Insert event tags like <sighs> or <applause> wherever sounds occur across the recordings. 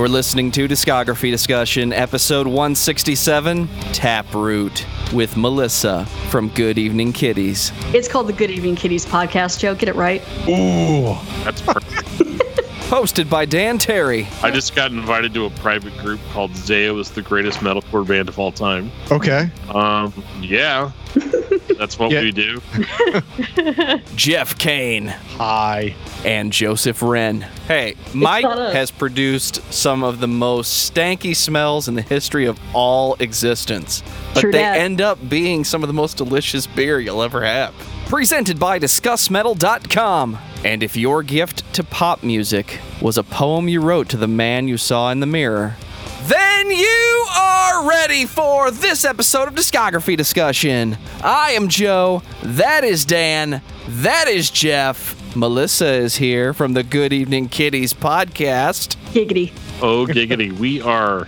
You're listening to Discography Discussion, episode 167 Taproot, with Melissa from Good Evening Kitties. It's called the Good Evening Kitties podcast, Joe. Get it right. Ooh. That's perfect. <laughs> Hosted by Dan Terry. I just got invited to a private group called Zao is the greatest metalcore band of all time. Okay. Um, yeah, <laughs> that's what Yeah. we do. <laughs> Jeff Kane. Hi. and Joseph Wren. Hey, Mike has produced some of the most stanky smells in the history of all existence. But True they dat. end up being some of the most delicious beer you'll ever have. Presented by DiscussMetal.com. And if your gift to pop music was a poem you wrote to the man you saw in the mirror, then you are ready for this episode of Discography Discussion. I am Joe. That is Dan. That is Jeff. Melissa is here from the Good Evening Kitties podcast. Giggity. Oh, giggity. we are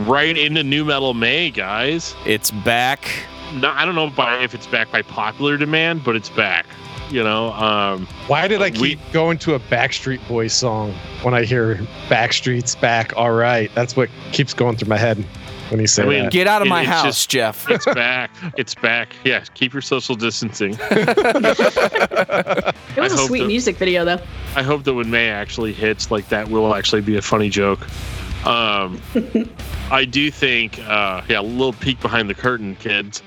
right into New Metal May, guys. It's back. No, I don't know by, if it's back by popular demand, but it's back. You know, um, Why did I keep We- going to a Backstreet Boys song when I hear Backstreet's back? All right. That's what keeps going through my head when you say I mean, that. Get out of It- my house, just- Jeff. it's back. It's back. Yeah, keep your social distancing. <laughs> It was I a sweet that- music video, though. I hope that when May actually hits, like that will actually be a funny joke. Um, <laughs> I do think, uh, yeah, a little peek behind the curtain, kids.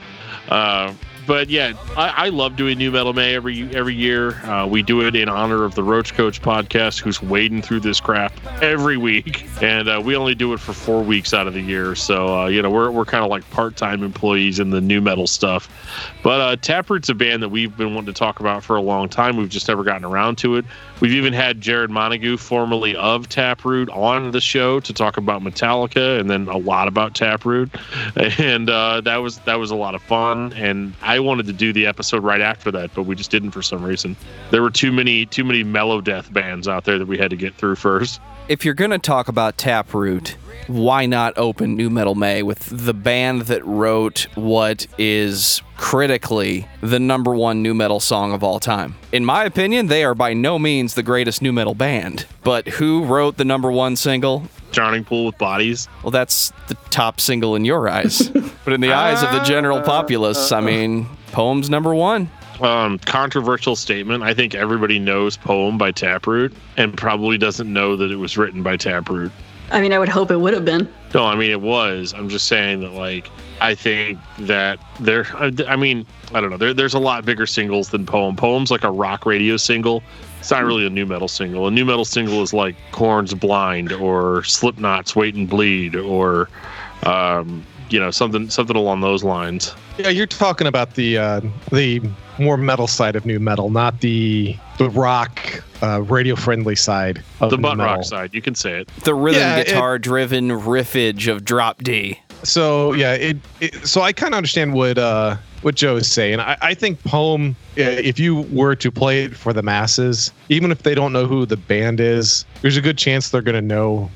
Uh, but yeah, I, I love doing New Metal May every every year. Uh, we do it in honor of the Roach Coach podcast, who's wading through this crap every week, and uh, we only do it for four weeks out of the year. So uh, you know, we're we're kind of like part time employees in the new metal stuff. But uh, Taproot's a band that we've been wanting to talk about for a long time. We've just never gotten around to it. We've even had Jarrod Montague, formerly of Taproot, on the show to talk about Metallica and then a lot about Taproot, <laughs> and uh, that was that was a lot of fun. And I wanted to do the episode right after that, but we just didn't for some reason. There were too many too many mellow death bands out there that we had to get through first. if you're to talk about Taproot, why not open New Metal May with the band that wrote what is critically the number one new metal song of all time? In my opinion, they are by no means the greatest new metal band. But who wrote the number one single? Drowning Pool with Bodies. Well, that's the top single in your eyes. <laughs> but in the eyes of the general populace, I mean, Poem's number one. um, controversial statement. I think everybody knows "Poem" by Taproot, and probably doesn't know that it was written by Taproot. I mean, I would hope it would have been. No, I mean it was. I'm just saying that, like, I think that there. I mean, I don't know. There, there's a lot bigger singles than "Poem." "Poem's" like a rock radio single. It's not really a new metal single. A new metal single is like Korn's "Blind" or Slipknot's "Wait and Bleed" or, um, you know, something something along those lines. yeah, you're talking about the uh, the more metal side of new metal, not the the rock uh, radio friendly side of The nu butt metal. rock side, you can say it. The rhythm Yeah, it- guitar driven riffage of Drop D. So yeah, it, it so I kind of understand what uh what Joe is saying. I, I think poem, uh, if you were to play it for the masses, even if they don't know who the band is, there's a good chance they're gonna know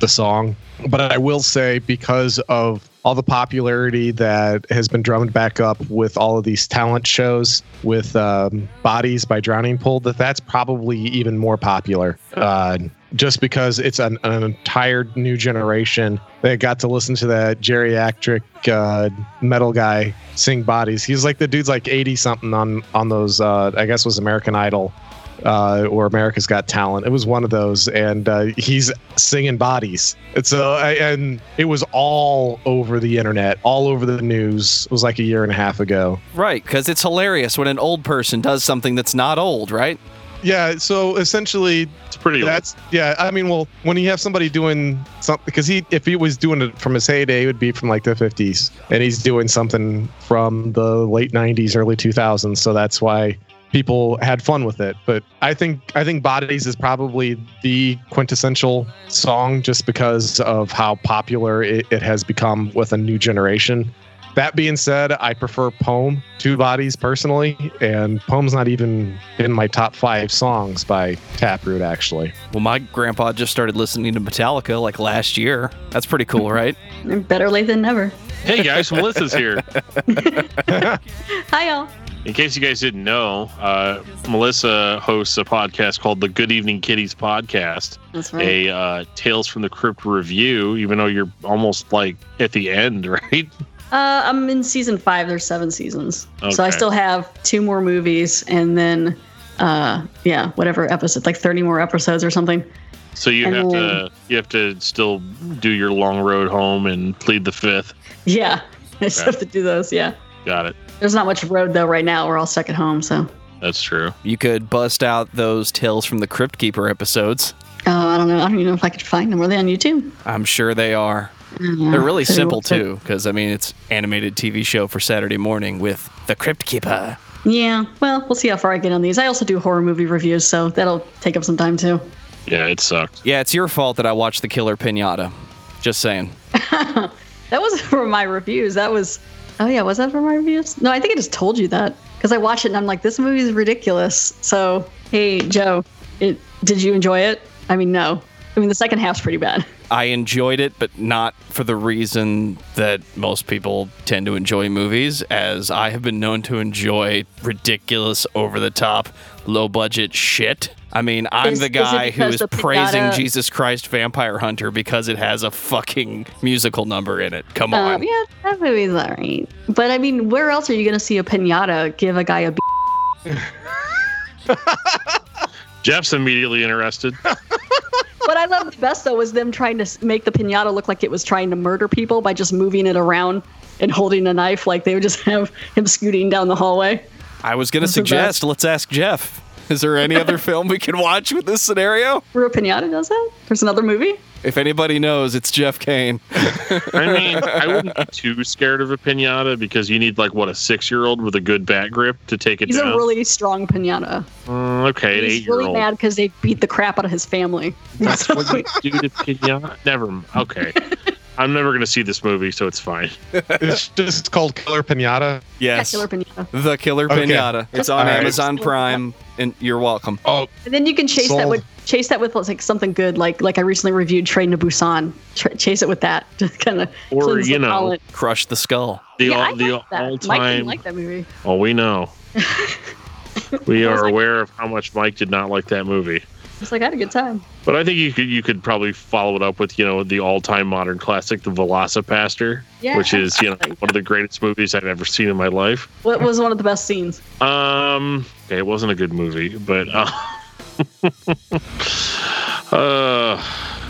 the song. But I will say because of all the popularity that has been drummed back up with all of these talent shows with um, bodies by drowning pool that that's probably even more popular uh, just because it's an, an entire new generation that got to listen to that geriatric uh, metal guy sing bodies he's like the dude's like 80 something on on those uh, i guess was american idol uh, or America's Got Talent. It was one of those, and uh, he's singing bodies. And so, I, and it was all over the internet, all over the news. It was like a year and a half ago. Right, because it's hilarious when an old person does something that's not old, right? Yeah. So essentially, It's pretty. that's yeah. I mean, well, when you have somebody doing something, because he, if he was doing it from his heyday, it would be from like the 50s, and he's doing something from the late 90s, early 2000s. So that's why people had fun with it. But I think I think Bodies is probably the quintessential song, just because of how popular it, it has become with a new generation. That being said, I prefer Poem to Bodies personally, and Poem's not even in my top five songs by Taproot, actually. Well, my grandpa just started listening to Metallica like last year. That's pretty cool, <laughs> right? Better late than never. hey guys, Melissa's here. <laughs> Hi, y'all. in case you guys didn't know, uh, Melissa hosts a podcast called the Good Evening Kitties podcast, That's right. a uh, Tales from the Crypt review. Even though you're almost like at the end, <laughs> right? Uh, I'm in season five. There's seven seasons, so I still have two more movies, and then, uh, yeah, whatever episode, like 30 more episodes or something. So you And have then- to you have to still do your long road home and plead the fifth. Yeah, <laughs> I still Okay. have to do those. Yeah, Got it. there's not much road though right now. We're all stuck at home, so. That's true. You could bust out those Tales from the Crypt Keeper episodes. Oh, I don't know. I don't even know if I could find them. Are they on YouTube? I'm sure they are. Yeah, They're really simple too, because I mean it's animated TV show for Saturday morning with the Crypt Keeper. Yeah, well, we'll see how far I get on these. I also do horror movie reviews, so that'll take up some time too. Yeah, it sucked. Yeah, it's your fault that I watched the Killer Pinata. Just saying. <laughs> That wasn't for my reviews. That was, oh yeah, was that for my reviews? No, I think I just told you that because I watched it and I'm like, this movie is ridiculous. So, hey, Joe, it, did you enjoy it? I mean, no. I mean, the second half's pretty bad. <laughs> I enjoyed it, but not for the reason that most people tend to enjoy movies, as I have been known to enjoy ridiculous, over the top, low budget shit. I mean, I'm Is- the guy who is the praising pinata- Jesus Christ Vampire Hunter because it has a fucking musical number in it. Come on. Um, yeah, that movie's all right. But I mean, where else are you going to see a pinata give a guy a b- <laughs> Jeff's immediately interested. <laughs> What I loved the best though was them trying to make the pinata look like it was trying to murder people by just moving it around and holding a knife. Like they would just <laughs> have him scooting down the hallway. I was going to suggest, let's ask Jeff. <laughs> Is there any other <laughs> film we can watch with this scenario? Where a pinata does that? There's another movie. If anybody knows, it's Jeff Kane. <laughs> I mean, I wouldn't be too scared of a pinata because you need like what a six-year-old with a good bat grip to take it down? He's down. a really strong pinata. Mm, okay, an He's really eight-year-old. mad because they beat the crap out of his family. That's what you do to pinata. Never. m- Okay. I'm never gonna see this movie, so it's fine. <laughs> It's just called Killer Pinata. Yes. Killer pinata. The Killer Okay. Pinata. It's on All right. Amazon Prime, and you're welcome. Oh, And then you can chase that with chase that with like something good, like like I recently reviewed Train to Busan. Tra- chase it with that, <laughs> just kind of. Or, you know, Crush the Skull. The yeah, I all the like that. Mike didn't all-time. like that movie. Oh, we know. <laughs> we are like- aware of how much Mike did not like that movie. It's like I had a good time. But I think you could you could probably follow it up with you know the all time modern classic, The VelociPastor, Yeah, which is you know one of the greatest movies I've ever seen in my life. What was one of the best scenes? Um, okay, it wasn't a good movie, but uh, <laughs> uh,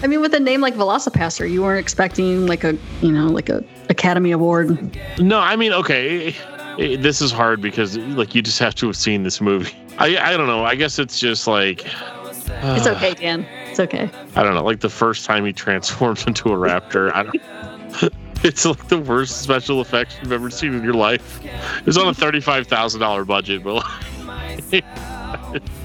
I mean, with a name like VelociPastor, you weren't expecting like a you know like a Academy Award. no, I mean, okay, eh, this is hard because like you just have to have seen this movie. I I don't know. I guess it's just like It's okay, Dan. It's okay. I don't know, like the first time he transforms <laughs> into a raptor. I don't. <laughs> It's like the worst special effects you've ever seen in your life. It was on a thirty-five thousand dollar budget, but like, <laughs>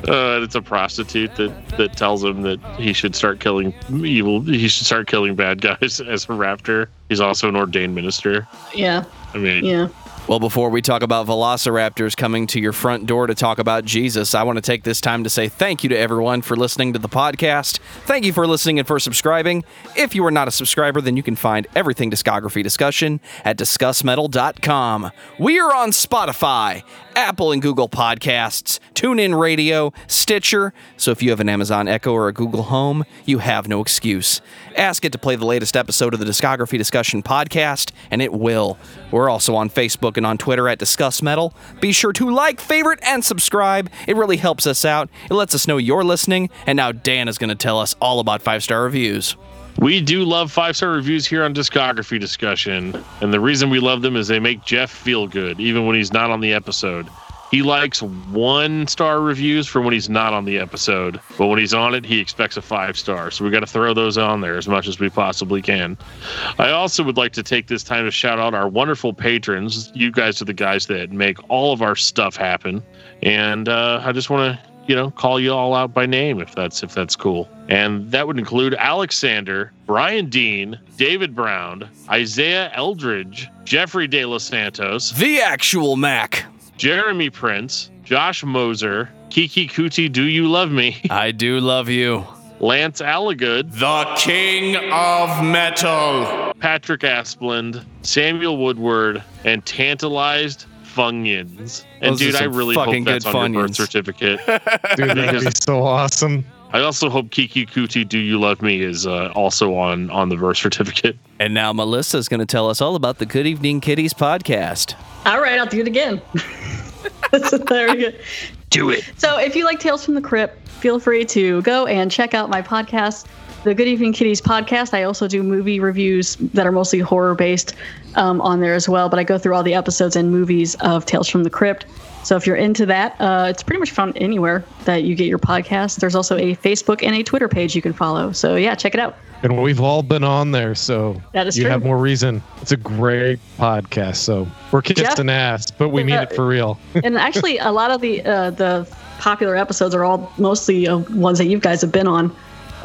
uh, it's a prostitute that that tells him that he should start killing evil. He should start killing bad guys as a raptor. He's also an ordained minister. Yeah, I mean, yeah. Well, before we talk about velociraptors coming to your front door to talk about Jesus, I want to take this time to say thank you to everyone for listening to the podcast. Thank you for listening and for subscribing. If you are not a subscriber, then you can find everything discography discussion at discussmetal.com. We are on Spotify, Apple and Google Podcasts, TuneIn Radio, Stitcher. So if you have an Amazon Echo or a Google Home, you have no excuse. Ask it to play the latest episode of the Discography Discussion podcast, and it will. We're also on Facebook and on Twitter at Discuss Metal. Be sure to like, favorite, and subscribe. It really helps us out. It lets us know you're listening. And now Dan is going to tell us all about five star reviews. We do love five star reviews here on Discography Discussion. And the reason we love them is they make Jeff feel good, even when he's not on the episode. He likes one star reviews for when he's not on the episode, but when he's on it, he expects a five star. So we got to throw those on there as much as we possibly can. I also would like to take this time to shout out our wonderful patrons. You guys are the guys that make all of our stuff happen. And uh, I just want to you know call you all out by name if that's if that's cool and that would include alexander brian dean david brown isaiah eldridge jeffrey de los santos The actual Mac. Jeremy prince josh moser kiki kuti do you love me <laughs> I do love you. lance allagood The King of Metal. patrick asplund samuel woodward and tantalized Funyuns. And Those dude, I really fucking hope that's good on your birth certificate. <laughs> Dude, that'd be so awesome. I also hope Kiki Kuti Do You Love Me is uh, also on on the birth certificate. And now Melissa is going to tell us all about the Good Evening Kitties podcast. All right, I'll do it again. <laughs> there we go. Do it. So if you like Tales from the Crypt, feel free to go and check out my podcast, the Good Evening Kitties podcast. I also do movie reviews that are mostly horror based um, on there as well, but I go through all the episodes and movies of Tales from the Crypt. So if you're into that, uh, it's pretty much found anywhere that you get your podcast. There's also a Facebook and a Twitter page you can follow. So yeah, check it out. And we've all been on there, so That is you true. have more reason. It's a great podcast. So we're kissing ass, but we mean it for real. <laughs> and actually, a lot of the uh, the popular episodes are all mostly uh, ones that you guys have been on.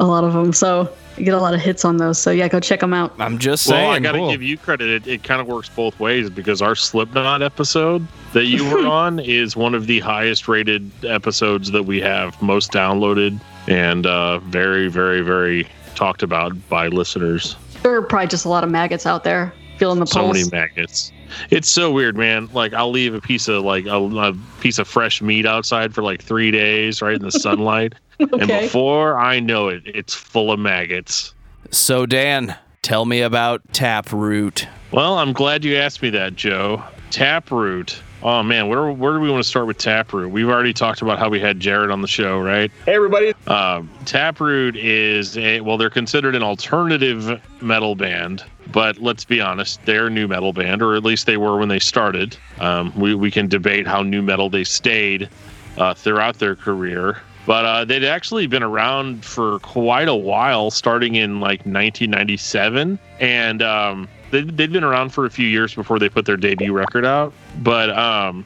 A lot of them, so you get a lot of hits on those. So yeah, go check them out. I'm just Well, saying. I got to cool. give you credit. It, it kind of works both ways because our Slipknot episode that you were <laughs> on is one of the highest rated episodes that we have, most downloaded, and uh, very, very, very talked about by listeners. There are probably just a lot of maggots out there feeling the So pulse. many maggots. It's so weird, man. Like I'll leave a piece of like a, a piece of fresh meat outside for like three days, right in the sunlight, <laughs> and before I know it, it's full of maggots. so, Dan, tell me about Taproot. Well, I'm glad you asked me that, Joe. Taproot. Oh man, where where do we want to start with Taproot? We've already talked about how we had Jarrod on the show, right? Hey, everybody. Um, Taproot is a well, they're considered an alternative metal band, but let's be honest, they're a new metal band, or at least they were when they started. Um, we we can debate how new metal they stayed uh, throughout their career, but uh, they'd actually been around for quite a while, starting in like 1997, and um, they they'd been around for a few years before they put their debut record out, but um,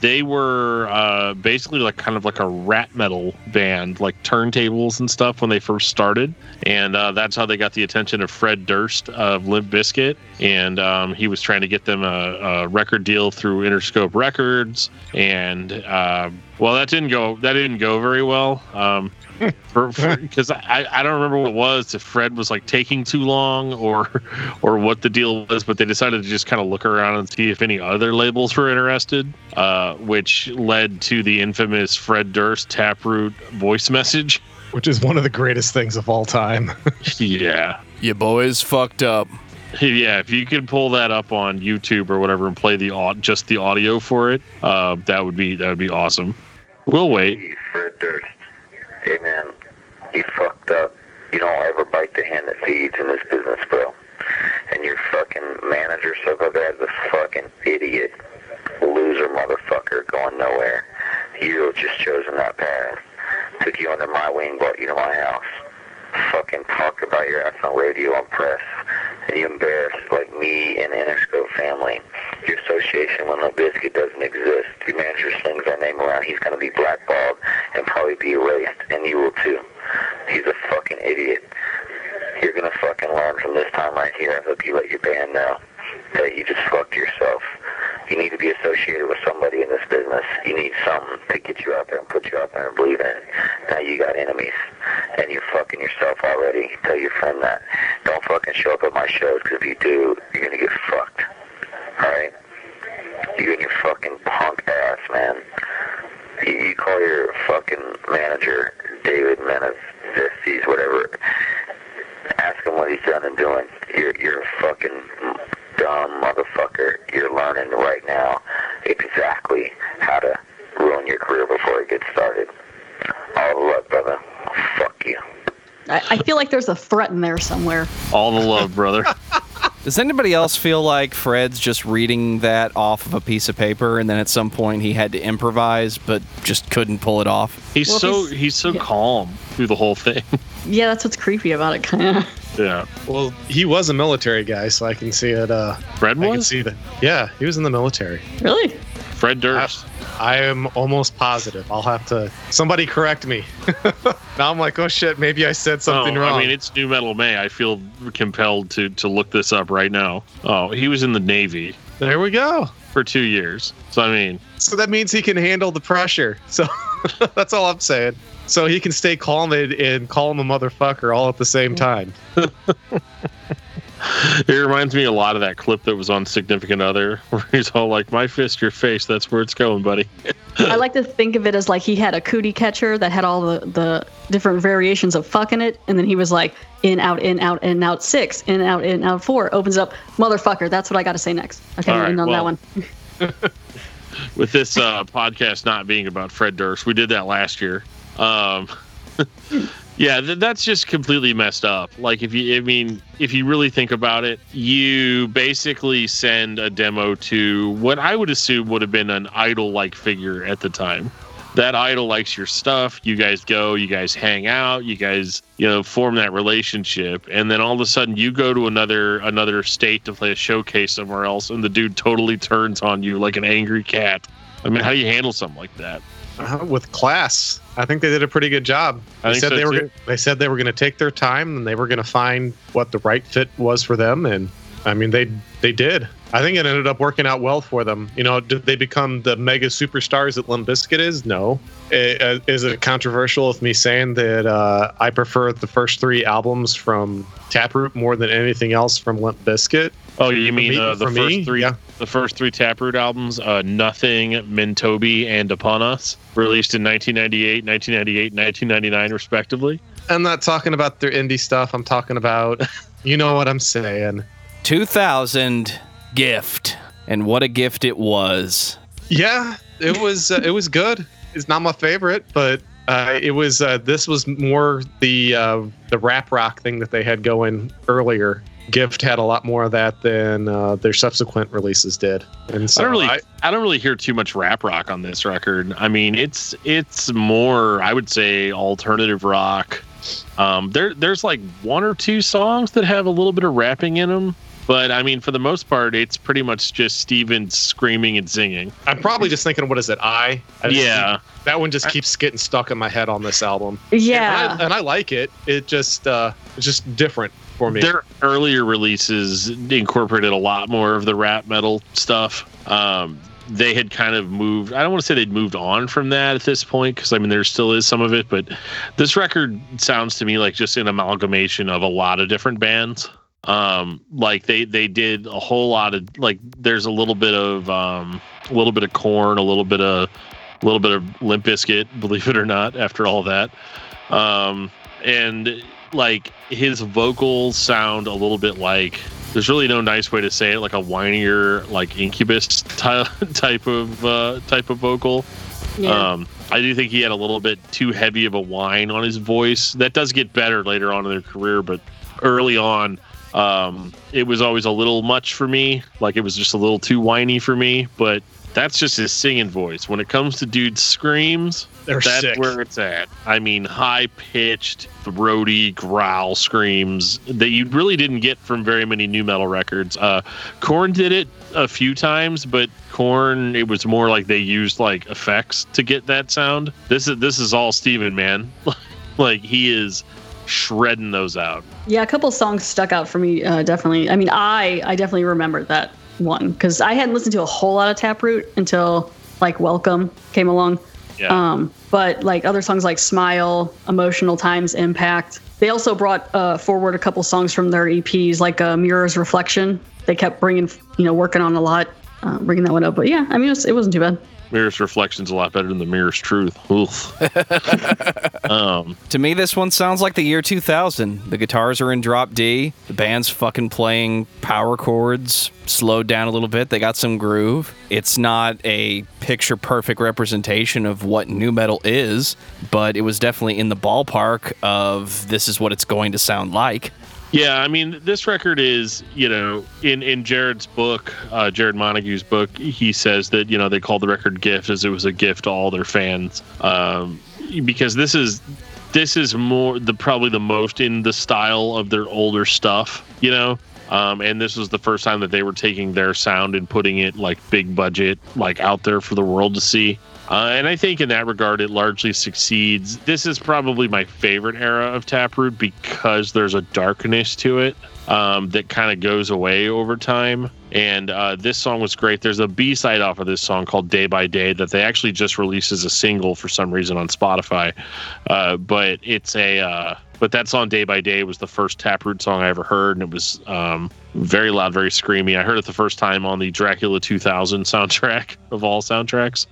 they were uh, basically like kind of like a rap metal band, like turntables and stuff when they first started, and uh, that's how they got the attention of Fred Durst of Limp Bizkit, and um, he was trying to get them a, a record deal through Interscope Records, and uh, well, that didn't go that didn't go very well. Um, <laughs> because I, I don't remember what it was if Fred was like taking too long or or what the deal was, but they decided to just kind of look around and see if any other labels were interested, uh, which led to the infamous Fred Durst Taproot voice message. Which is one of the greatest things of all time. <laughs> yeah. You boys fucked up. Yeah, if you could pull that up on YouTube or whatever and play the just the audio for it, uh, that would be that would be awesome. We'll wait. Fred Durst. Hey man, you fucked up. You don't ever bite the hand that feeds in this business, bro. And your fucking manager so bad is a fucking idiot, loser motherfucker going nowhere. You have just chosen that path. Took you under my wing, brought you to my house. Fucking talked about your ass on radio and press. And you embarrassed like me and the Interscope family. Your association with Limp doesn't exist. Your manager slings our name around. He's gonna be blackballed and probably be erased, and you will too. He's a fucking idiot. You're gonna fucking learn from this time right here. I hope you let your band know that you just fucked yourself. You need to be associated with somebody in this business. You need something to get you out there and put you out there and believe in. Now you got enemies, and you're fucking yourself already. Tell your friend that. Don't fucking show up at my shows, because if you do, you're gonna get fucked. Alright? You and your fucking punk ass, man. You, you call your fucking manager, David Menezes, whatever. Ask him what he's done and doing. You're, you're a fucking dumb motherfucker. You're learning right now exactly how to ruin your career before it gets started. All the luck, brother. Fuck you. I, I feel like there's a threat in there somewhere. All the love, brother. <laughs> Does anybody else feel like Fred's just reading that off of a piece of paper and then at some point he had to improvise but just couldn't pull it off? He's Well, so he's- he's so yeah. calm through the whole thing. Yeah, that's what's creepy about it, kind of. <laughs> yeah. well, he was a military guy, so I can see it. Uh, Fred I can was see that. Yeah, he was in the military. Really? Fred Durst. I am almost positive. I'll have to. Somebody correct me. <laughs> now I'm like, oh shit, maybe I said something oh, wrong. I mean, it's New Metal May. I feel compelled to to look this up right now. Oh, he was in the Navy there we go. for two years. So I mean, So that means he can handle the pressure. So <laughs> that's all I'm saying. So he can stay calm and, and call him a motherfucker all at the same <laughs> time. <laughs> It reminds me a lot of that clip that was on Significant Other, <laughs> where he's all like, "My fist, your face. That's where it's going, buddy." I like to think of it as like he had a cootie catcher that had all the, the different variations of fucking it, and then he was like in out in out in out six in out in out four opens up motherfucker. That's what I got to say next. Okay, All right, end on well- that one. <laughs> With this uh, podcast not being about Fred Durst, we did that last year. Um, yeah, th- that's just completely messed up. Like, if you, I mean, if you really think about it, you basically send a demo to what I would assume would have been an idol-like figure at the time. That idol likes your stuff. You guys go, you guys hang out, you guys, you know, form that relationship, and then all of a sudden you go to another another state to play a showcase somewhere else, and the dude totally turns on you like an angry cat. I mean, how do you handle something like that? Uh, with class. I think they did a pretty good job. I They said so they were too. gonna- they said they were going to take their time and they were going to find what the right fit was for them and I mean they they did. I think it ended up working out well for them. You know, did they become the mega superstars that Limp Bizkit is? No. I- uh, Is it controversial with me saying that uh, I prefer the first three albums from Taproot more than anything else from Limp Bizkit? Oh, you mean me- uh, the first me, three? yeah. The first three Taproot albums, uh, Nothing, Mentobe, and Upon Us, released in 1998, 1998, 1999, respectively. I'm not talking about their indie stuff. I'm talking about, <laughs> you know what I'm saying. 2000 gift. And what a gift it was. Yeah, it <laughs> was uh, it was good. It's not my favorite, but uh, it was uh, this was more the uh, the rap rock thing that they had going earlier. Gift had a lot more of that than uh, their subsequent releases did, and so I don't really, I- I, don't really hear too much rap rock on this record. I mean, it's it's more, I would say, alternative rock. Um, there, there's like one or two songs that have a little bit of rapping in them, but I mean, for the most part, it's pretty much just Stephen screaming and singing. I'm probably just thinking, what is it? I, I just- Yeah, that one just keeps getting stuck in my head on this album. Yeah. and I, and I like it. It just uh, it's just different for me. Their earlier releases incorporated a lot more of the rap metal stuff. Um, they had kind of moved. I don't want to say they'd moved on from that at this point because I mean there still is some of it, but this record sounds to me like just an amalgamation of a lot of different bands. Um, like they they did a whole lot of like there's a little bit of um, a little bit of Korn, a little bit of a little bit of Limp Bizkit <laughs> believe it or not. After all that, um, and like his vocals sound a little bit like there's really no nice way to say it like a whinier like incubus <laughs> ty- type of uh, type of vocal yeah. um i do think he had a little bit too heavy of a whine on his voice that does get better later on in their career but early on um it was always a little much for me like it was just a little too whiny for me but that's just his singing voice when it comes to dude screams They're that's sick. where it's at. I mean, high pitched, throaty growl screams that you really didn't get from very many new metal records. Uh, Korn did it a few times, but Korn it was more like they used like effects to get that sound. This is this is all Stephen, man. <laughs> like he is shredding those out. Yeah, a couple songs stuck out for me. Uh, definitely. I mean, I I definitely remembered that one because I hadn't listened to a whole lot of Taproot until like Welcome came along. Yeah. Um, but like other songs like Smile, Emotional Times, Impact. They also brought uh, forward a couple songs from their EPs, like uh, Mirror's Reflection. They kept bringing, you know, working on a lot, uh, bringing that one up. But yeah, I mean, it, was, it wasn't too bad. Mirror's reflection's a lot better than the mirror's truth. <laughs> Um, To me, this one sounds like the year 2000. The guitars are in drop D. The band's fucking playing power chords, slowed down a little bit. They got some groove. It's not a picture perfect representation of what new metal is, but it was definitely in the ballpark of this is what it's going to sound like. Yeah, I mean, this record is, you know, in in Jarrod's book, uh, Jarrod Montague's book, he says that you know they called the record "Gift" as it was a gift to all their fans, um, because this is this is more the probably the most in the style of their older stuff, you know. Um, and this was the first time that they were taking their sound and putting it like big budget, like out there for the world to see. Uh, and I think in that regard, it largely succeeds. This is probably my favorite era of Taproot because there's a darkness to it. Um, that kind of goes away over time. And uh, this song was great. There's a B side off of this song called Day by Day that they actually just released as a single for some reason on Spotify. Uh, but it's a. Uh, but that song Day by Day was the first Taproot song I ever heard, and it was um, very loud, very screamy. I heard it the first time on the Dracula 2000 soundtrack <laughs> of all soundtracks,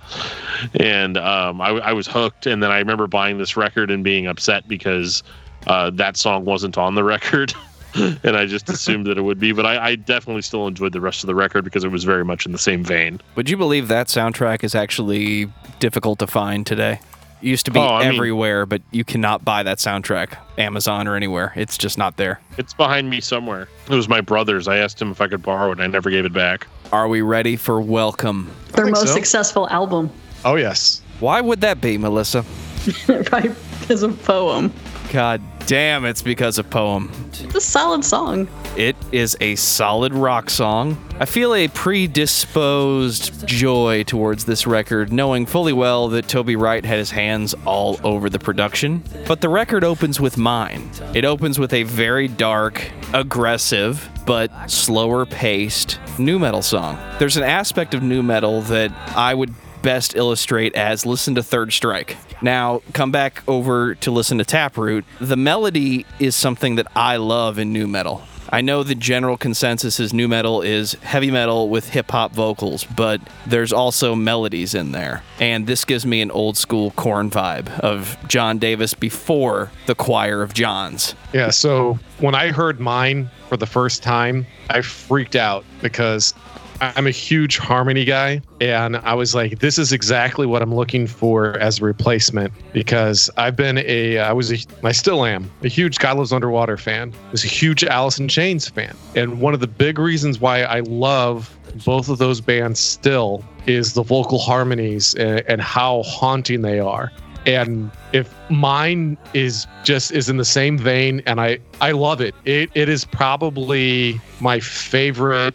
and um, I, I, was hooked. And then I remember buying this record and being upset because uh, that song wasn't on the record. <laughs> <laughs> and I just assumed that it would be, but I, I definitely still enjoyed the rest of the record because it was very much in the same vein. Would you believe that soundtrack is actually difficult to find today? It used to be oh, everywhere, mean, but you cannot buy that soundtrack Amazon or anywhere. It's just not there. It's behind me somewhere. It was my brother's. I asked him if I could borrow it. and I never gave it back. Are we ready for Welcome? Their most so. successful album. Oh yes. Why would that be, Melissa? <laughs> Probably because of poem. God damn, it's because of Poem. It's a solid song. It is a solid rock song. I feel a predisposed joy towards this record, knowing fully well that Toby Wright had his hands all over the production. But the record opens with mine. It opens with a very dark, aggressive, but slower paced new metal song. There's an aspect of new metal that I would best illustrate as listen to Third Strike. Now, come back over to listen to Taproot. The melody is something that I love in new metal. I know the general consensus is new metal is heavy metal with hip hop vocals, but there's also melodies in there. And this gives me an old school Korn vibe of John Davis before the choir of Johns. Yeah, so when I heard mine for the first time, I freaked out because I'm a huge harmony guy, and I was like, this is exactly what I'm looking for as a replacement because I've been a, I was a, I still am a huge God Lives Underwater fan. I was a huge Alice in Chains fan, and one of the big reasons why I love both of those bands still is the vocal harmonies and, and how haunting they are and if mine is just is in the same vein and i i love it it, it is probably my favorite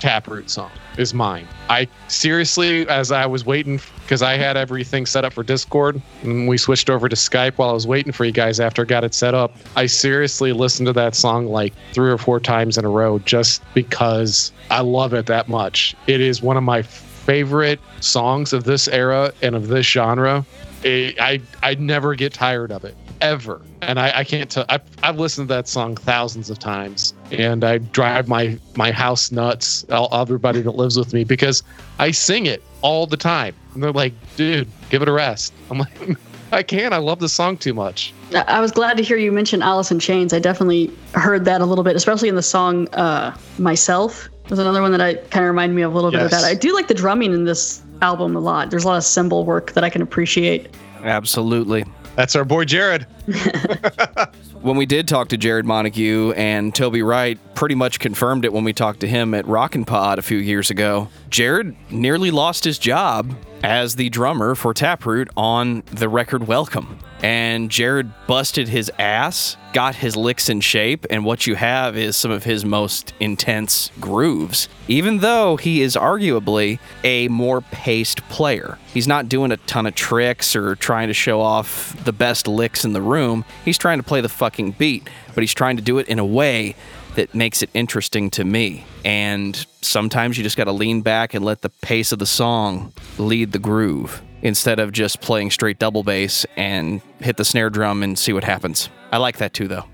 Taproot song is mine. I seriously, as I was waiting, because I had everything set up for Discord, and we switched over to Skype while I was waiting for you guys after I got it set up. I seriously listened to that song like three or four times in a row just because I love it that much. It is one of my favorite songs of this era and of this genre. It, I I never get tired of it ever. And I, I can't tell. I've, I've listened to that song thousands of times, and I drive my my house nuts. All, everybody that lives with me because I sing it all the time. And they're like, "Dude, give it a rest." I'm like, <laughs> "I can't. I love the song too much." I was glad to hear you mention Alice in Chains. I definitely heard that a little bit, especially in the song uh, "Myself." Was another one that I kind of reminded me of a little yes. bit of that. I do like the drumming in this album a lot. There's a lot of cymbal work that I can appreciate. Absolutely. That's our boy Jarrod. <laughs> when we did talk to Jarrod Montague and Toby Wright, pretty much confirmed it when we talked to him at Rockin' Pod a few years ago. Jarrod nearly lost his job as the drummer for Taproot on the record Welcome. And Jarrod busted his ass, got his licks in shape, and what you have is some of his most intense grooves. Even though he is arguably a more paced player, he's not doing a ton of tricks or trying to show off the best licks in the room. He's trying to play the fucking beat, but he's trying to do it in a way that makes it interesting to me. And sometimes you just got to lean back and let the pace of the song lead the groove instead of just playing straight double bass and hit the snare drum and see what happens. I like that too, though.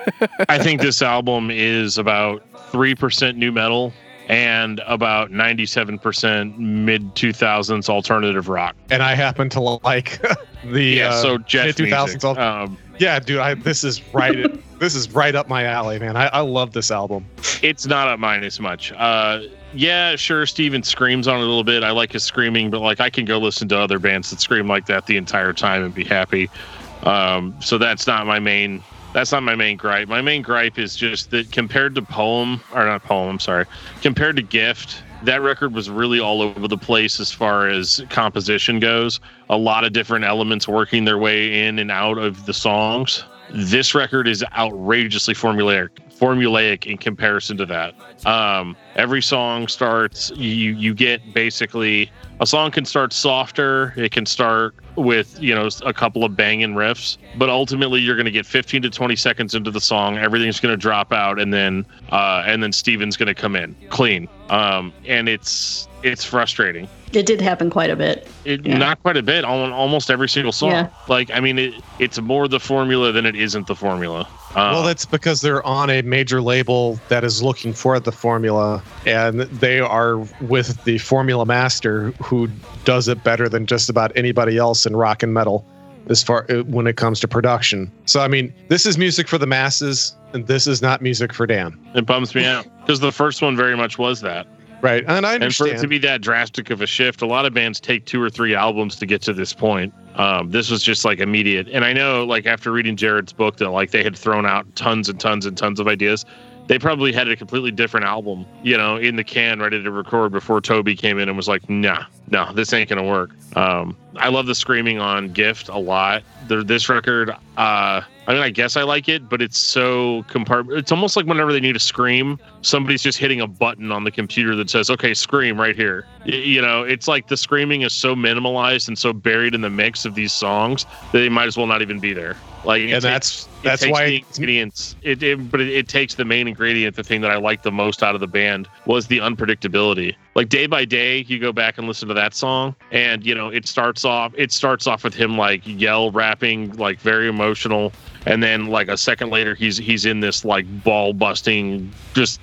<laughs> I think this album is about 3% new metal and about 97% mid 2000s alternative rock. And I happen to like <laughs> the yeah, uh, so mid 2000s. Um, yeah, dude, I, this is right. <laughs> this is right up my alley, man. I, I love this album. It's not up mine as much. Uh, yeah, sure. Stephen screams on it a little bit. I like his screaming, but like I can go listen to other bands that scream like that the entire time and be happy. Um, so that's not my main. That's not my main gripe. My main gripe is just that compared to Poem, or not Poem, I'm sorry, compared to Gift, that record was really all over the place as far as composition goes. A lot of different elements working their way in and out of the songs. This record is outrageously formulaic, formulaic in comparison to that. Um, every song starts you you get basically a song can start softer it can start with you know a couple of banging riffs but ultimately you're going to get 15 to 20 seconds into the song everything's going to drop out and then uh and then stephen's going to come in clean um and it's it's frustrating It did happen quite a bit. it, Yeah. not quite a bit on almost every single song Yeah. like i mean it, it's more the formula than it isn't the formula uh, Well, that's because they're on a major label that is looking for the formula, and they are with the formula master who does it better than just about anybody else in rock and metal as far uh, when it comes to production. So, I mean, this is music for the masses, and this is not music for Dan. it bums me out because the first one very much was that Right. And I and for it understand. to be that drastic of a shift a lot of bands take two or three albums to get to this point um, this was just like immediate and i know like after reading jarrod's book that like they had thrown out tons and tons and tons of ideas they probably had a completely different album you know in the can ready to record before toby came in and was like nah no this ain't gonna work. Um, i love the screaming on gift a lot. This record uh, i mean i guess i like it but it's so compart it's almost like whenever they need to scream somebody's just hitting a button on the computer that says okay scream right here. You know it's like the screaming is so minimalized and so buried in the mix of these songs that they might as well not even be there like and that's that's why the ingredients. It, it but it, it takes the main ingredient the thing that i liked the most out of the band was the unpredictability. Like day by day you go back and listen to that song and you know it starts off it starts off with him like yell rapping like very emotional and then like a second later he's he's in this like ball busting just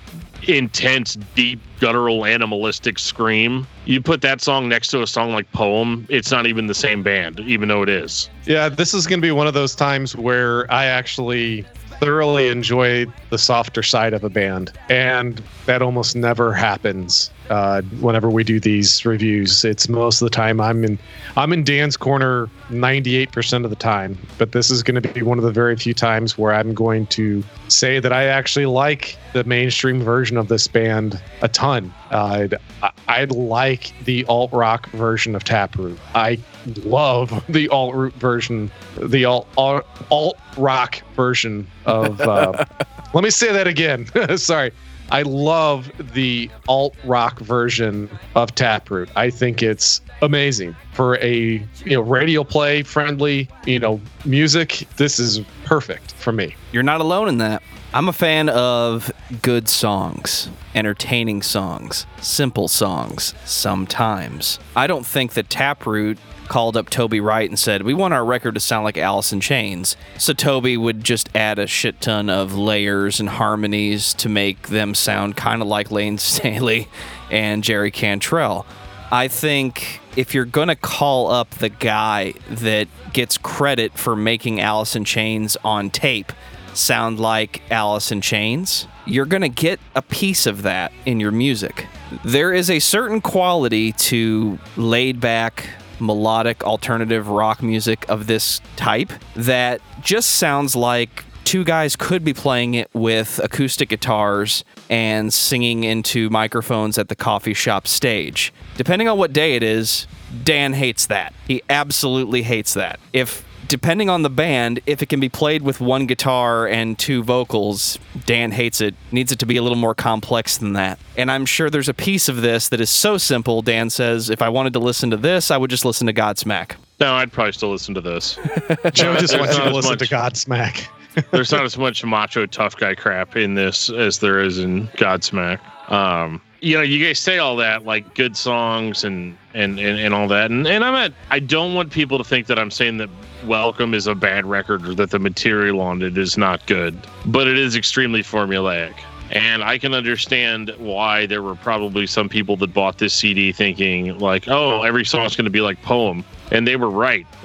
intense deep guttural animalistic scream. You put that song next to a song like poem it's not even the same band even though it is. Yeah, this is going to be one of those times where I actually thoroughly enjoy the softer side of a band, and that almost never happens uh, whenever we do these reviews. It's most of the time I'm in I'm in Dan's corner 98% of the time, but this is going to be one of the very few times where I'm going to say that I actually like the mainstream version of this band a ton. Uh, I, I like the alt rock version of Taproot. I love <laughs> the alt root version, the alt alt, rock version of. Uh, <laughs> let me say that again. <laughs> Sorry. I love the alt rock version of Taproot. I think it's amazing for a you know radio play friendly you know music. This is perfect for me. You're not alone in that. I'm a fan of good songs, entertaining songs, simple songs, sometimes. I don't think that Taproot called up Toby Wright and said, We want our record to sound like Alice in Chains. So Toby would just add a shit ton of layers and harmonies to make them sound kind of like Layne <laughs> Staley and Jerry Cantrell. I think if you're going to call up the guy that gets credit for making Alice in Chains on tape sound like Alice in Chains, you're going to get a piece of that in your music. There is a certain quality to laid back, melodic, alternative rock music of this type that just sounds like two guys could be playing it with acoustic guitars and singing into microphones at the coffee shop stage. Depending on what day it is, Dan hates that. He absolutely hates that. If depending on the band, if it can be played with one guitar and two vocals, Dan hates it. Needs it to be a little more complex than that. And I'm sure there's a piece of this that is so simple. Dan says, if I wanted to listen to this, I would just listen to Godsmack. no i'd probably still listen to this <laughs> Joe just There's wants you not to as listen to much- Godsmack. <laughs> there's not as much macho tough guy crap in this as there is in Godsmack. Um, you know, you guys say all that like good songs and and and, and all that, and and I'm at. I don't want people to think that I'm saying that Welcome is a bad record or that the material on it is not good, but it is extremely formulaic. And I can understand why there were probably some people that bought this CD thinking like, "Oh, every song's going to be like Poem," and they were right. <laughs>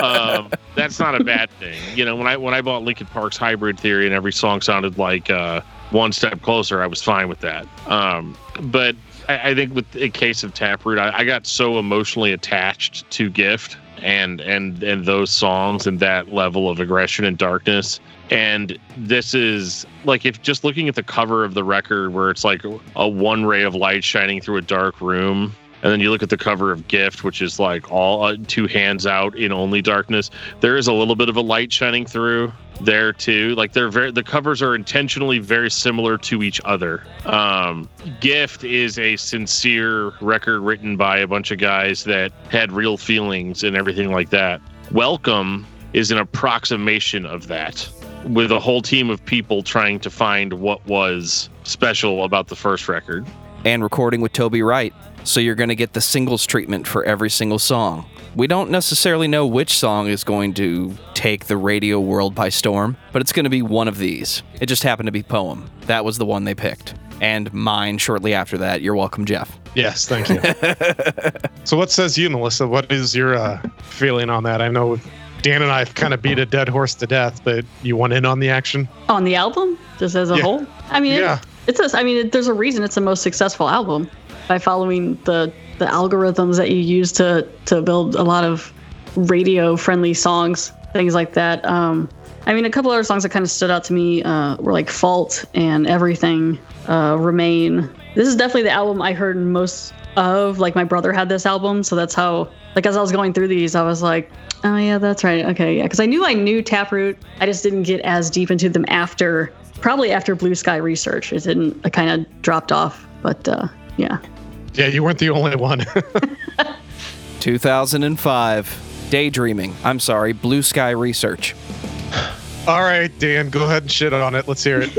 um, that's not a bad thing. You know, when I when I bought Linkin Park's Hybrid Theory and every song sounded like uh, One Step Closer, I was fine with that. Um, but I, I think with the case of Taproot, I, I got so emotionally attached to Gift and and and those songs and that level of aggression and darkness. And this is like if just looking at the cover of the record where it's like a one ray of light shining through a dark room and then you look at the cover of Gift, which is like all uh, two hands out in only darkness. There is a little bit of a light shining through there too. Like they're very the covers are intentionally very similar to each other. Um, Gift is a sincere record written by a bunch of guys that had real feelings and everything like that. Welcome is an approximation of that with a whole team of people trying to find what was special about the first record. and recording with Toby Wright. So you're going to get the singles treatment for every single song. We don't necessarily know which song is going to take the radio world by storm, but it's going to be one of these. It just happened to be Poem. That was the one they picked. And mine shortly after that. You're welcome, Jeff. Yes, thank you. <laughs> so, what says you, Melissa? What is your uh, feeling on that? I know Dan and I have kind of beat a dead horse to death, but you want in on the action? On the album, just as a Yeah. whole. I mean, it- Yeah. it's a, I mean, it, there's a reason it's the most successful album by following the the algorithms that you use to to build a lot of radio friendly songs, things like that. Um, I mean, a couple other songs that kind of stood out to me uh, were like "Fault" and "Everything," uh, "Remain." This is definitely the album I heard most of. Like my brother had this album, so that's how. Like as I was going through these, I was like, "Oh yeah, that's right. Okay, yeah." Because I knew I knew Taproot. I just didn't get as deep into them after, probably after Blue Sky Research. It didn't. I kind of dropped off. But uh, yeah, Yeah, you weren't the only one. <laughs> 2005. Daydreaming. I'm sorry, Blue Sky Research. All right, Dan, go ahead and shit on it. Let's hear it.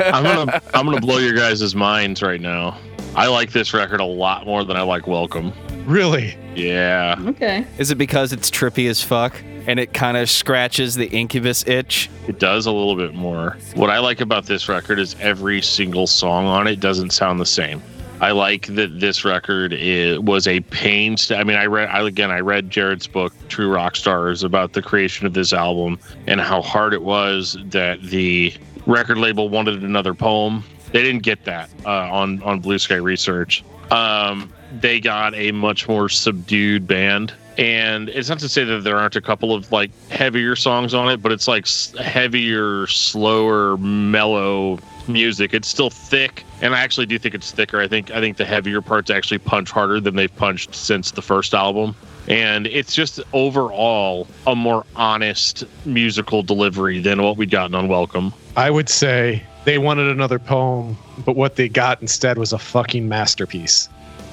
I'm gonna I'm gonna blow your guys' minds right now. I like this record a lot more than I like Welcome. really? Yeah. okay. Is it because it's trippy as fuck and it kind of scratches the incubus itch? It does a little bit more. What I like about this record is every single song on it doesn't sound the same. I like that this record is, was a pain. I mean, I read I, again. I read Jarrod's book, True Rock Stars, about the creation of this album and how hard it was that the record label wanted another poem. They didn't get that uh, on on Blue Sky Research. Um, they got a much more subdued band and it's not to say that there aren't a couple of like heavier songs on it but it's like heavier slower mellow music it's still thick and i actually do think it's thicker i think i think the heavier parts actually punch harder than they've punched since the first album and it's just overall a more honest musical delivery than what we'd gotten on welcome I would say they wanted another poem, but what they got instead was a fucking masterpiece.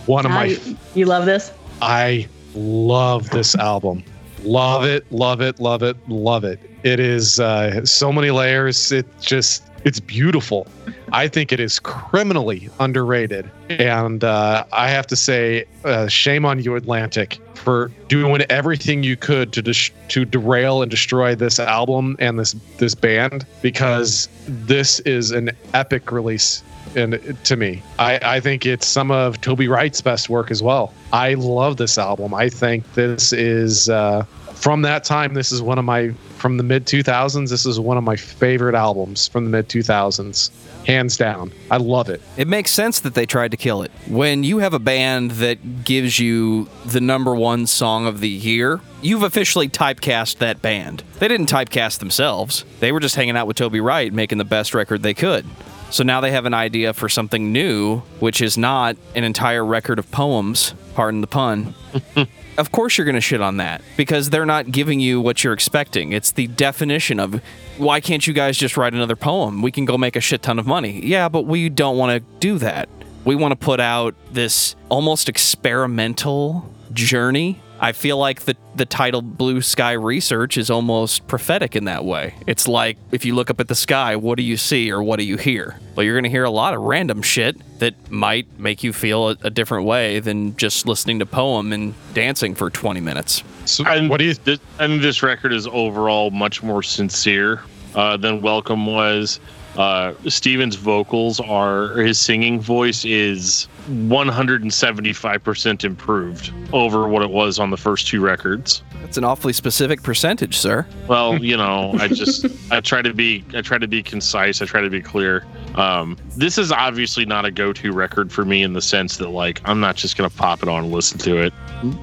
One of Ah, my you, you love this? I love this album. Love it, love it, love it, love it. It is uh, so many layers. It just, it's beautiful. I think it is criminally underrated. And uh, I have to say, uh, shame on you, Atlantic, for doing everything you could to dis- to derail and destroy this album and this this band because this is an epic release and to me I, I think it's some of toby wright's best work as well i love this album i think this is uh, from that time this is one of my from the mid 2000s this is one of my favorite albums from the mid 2000s hands down i love it It makes sense that they tried to kill it. When you have a band that gives you the number one song of the year, you've officially typecast that band. They didn't typecast themselves, they were just hanging out with Toby Wright, making the best record they could. So now they have an idea for something new, which is not an entire record of poems, pardon the pun. <laughs> of course you're going to shit on that because they're not giving you what you're expecting. It's the definition of why can't you guys just write another poem? We can go make a shit ton of money. Yeah, but we don't want to do that. We want to put out this almost experimental journey. I feel like the the title Blue Sky Research is almost prophetic in that way. It's like if you look up at the sky, what do you see or what do you hear? Well, you're going to hear a lot of random shit that might make you feel a, a different way than just listening to poem and dancing for 20 minutes. so And what do you This, and this record is overall much more sincere uh, than Welcome was. Uh, Stephen's vocals are, his singing voice is 175% improved over what it was on the first two records. That's an awfully specific percentage, sir. Well, <laughs> you know, I just I try to be I try to be concise. I try to be clear. Um, this is obviously not a go-to record for me in the sense that like I'm not just gonna pop it on and listen to it.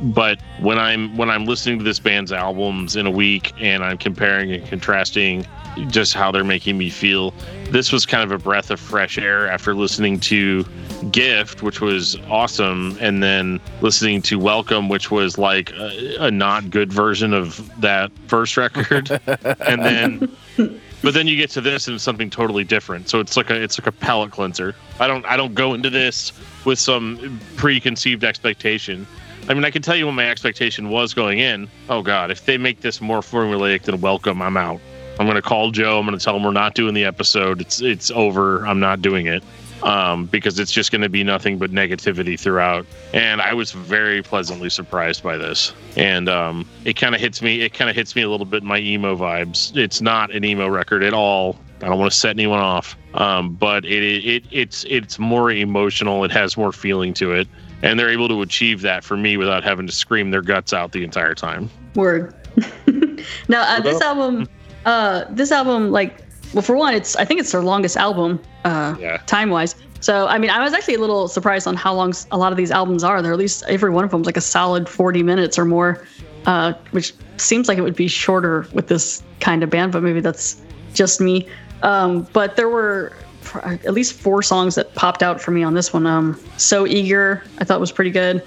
But when I'm when I'm listening to this band's albums in a week and I'm comparing and contrasting just how they're making me feel, this was kind of a breath of fresh air after listening to Gift, which was awesome, and then listening to Welcome, which was like a, a not good version of that first record, <laughs> and then. But then you get to this and it's something totally different. So it's like a it's like a palate cleanser. I don't I don't go into this with some preconceived expectation. I mean, I can tell you what my expectation was going in. Oh God, if they make this more formulaic than Welcome, I'm out. I'm gonna call Joe. I'm gonna tell him we're not doing the episode. It's it's over. I'm not doing it um, because it's just going to be nothing but negativity throughout. And I was very pleasantly surprised by this. And um, it kind of hits me. It kind of hits me a little bit in my emo vibes. It's not an emo record at all. I don't want to set anyone off, um, but it, it it's it's more emotional. It has more feeling to it, and they're able to achieve that for me without having to scream their guts out the entire time. Word. <laughs> now uh, this album, uh, this album, like, well, for one, it's I think it's their longest album, uh, Yeah. time wise. So I mean, I was actually a little surprised on how long a lot of these albums are. They're at least every one of them is like a solid forty minutes or more, uh, which seems like it would be shorter with this kind of band, but maybe that's just me. Um, but there were at least four songs that popped out for me on this one. Um, so eager, I thought was pretty good.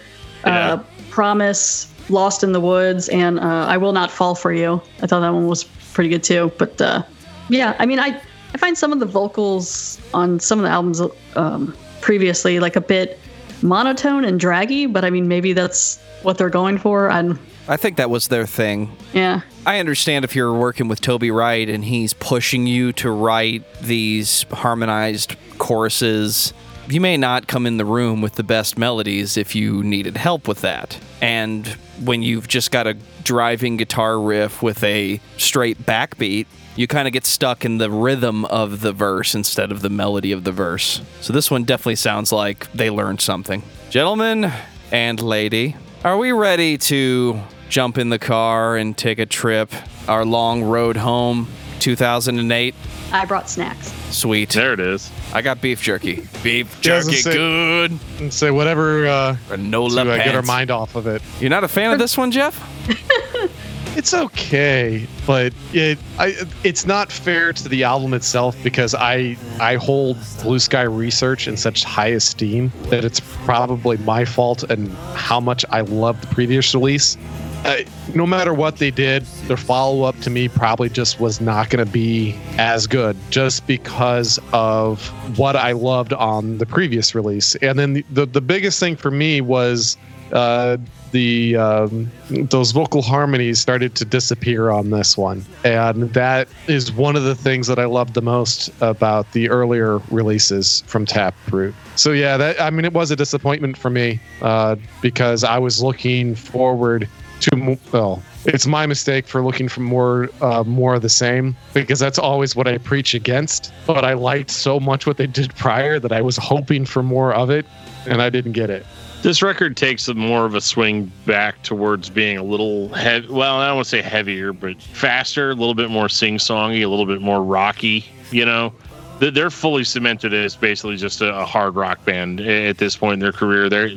Yeah. Uh, Promise, Lost in the Woods, and uh, I Will Not Fall for You. I thought that one was pretty good too. But uh, yeah, I mean, I I find some of the vocals on some of the albums um, previously like a bit monotone and draggy. But I mean, maybe that's what they're going for. And I think that was their thing. yeah, I understand if you're working with Toby Wright and he's pushing you to write these harmonized choruses. You may not come in the room with the best melodies if you needed help with that. And when you've just got a driving guitar riff with a straight backbeat, you kind of get stuck in the rhythm of the verse instead of the melody of the verse. So this one definitely sounds like they learned something. Gentlemen and lady, are we ready to jump in the car and take a trip? Our long road home, 2008. I brought snacks. Sweet. There it is. I got beef jerky. Beef Yeah, I was jerky, say- good. And say whatever uh, Granola to uh, get our mind off of it. You're not a fan of this one, Jeff? <laughs> It's okay, but it I, it's not fair to the album itself because I I hold Blue Sky Research in such high esteem that it's probably my fault and how much I love the previous release. Uh, no matter what they did, their follow up to me probably just was not going to be as good just because of what I loved on the previous release. And then the, the, the biggest thing for me was uh, the um, those vocal harmonies started to disappear on this one, and that is one of the things that I loved the most about the earlier releases from Taproot. So yeah, that I mean, it was a disappointment for me uh, because I was looking forward to well. It's my mistake for looking for more, uh, more of the same because that's always what I preach against. But I liked so much what they did prior that I was hoping for more of it, and I didn't get it. This record takes a more of a swing back towards being a little heavy. Well, I don't want to say heavier, but faster, a little bit more sing-songy, a little bit more rocky. You know, They- they're fully cemented as basically just a hard rock band at this point in their career. They're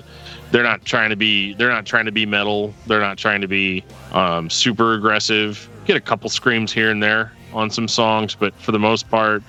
they're not trying to be they're not trying to be metal. They're not trying to be um, super aggressive. Get a couple screams here and there on some songs, but for the most part,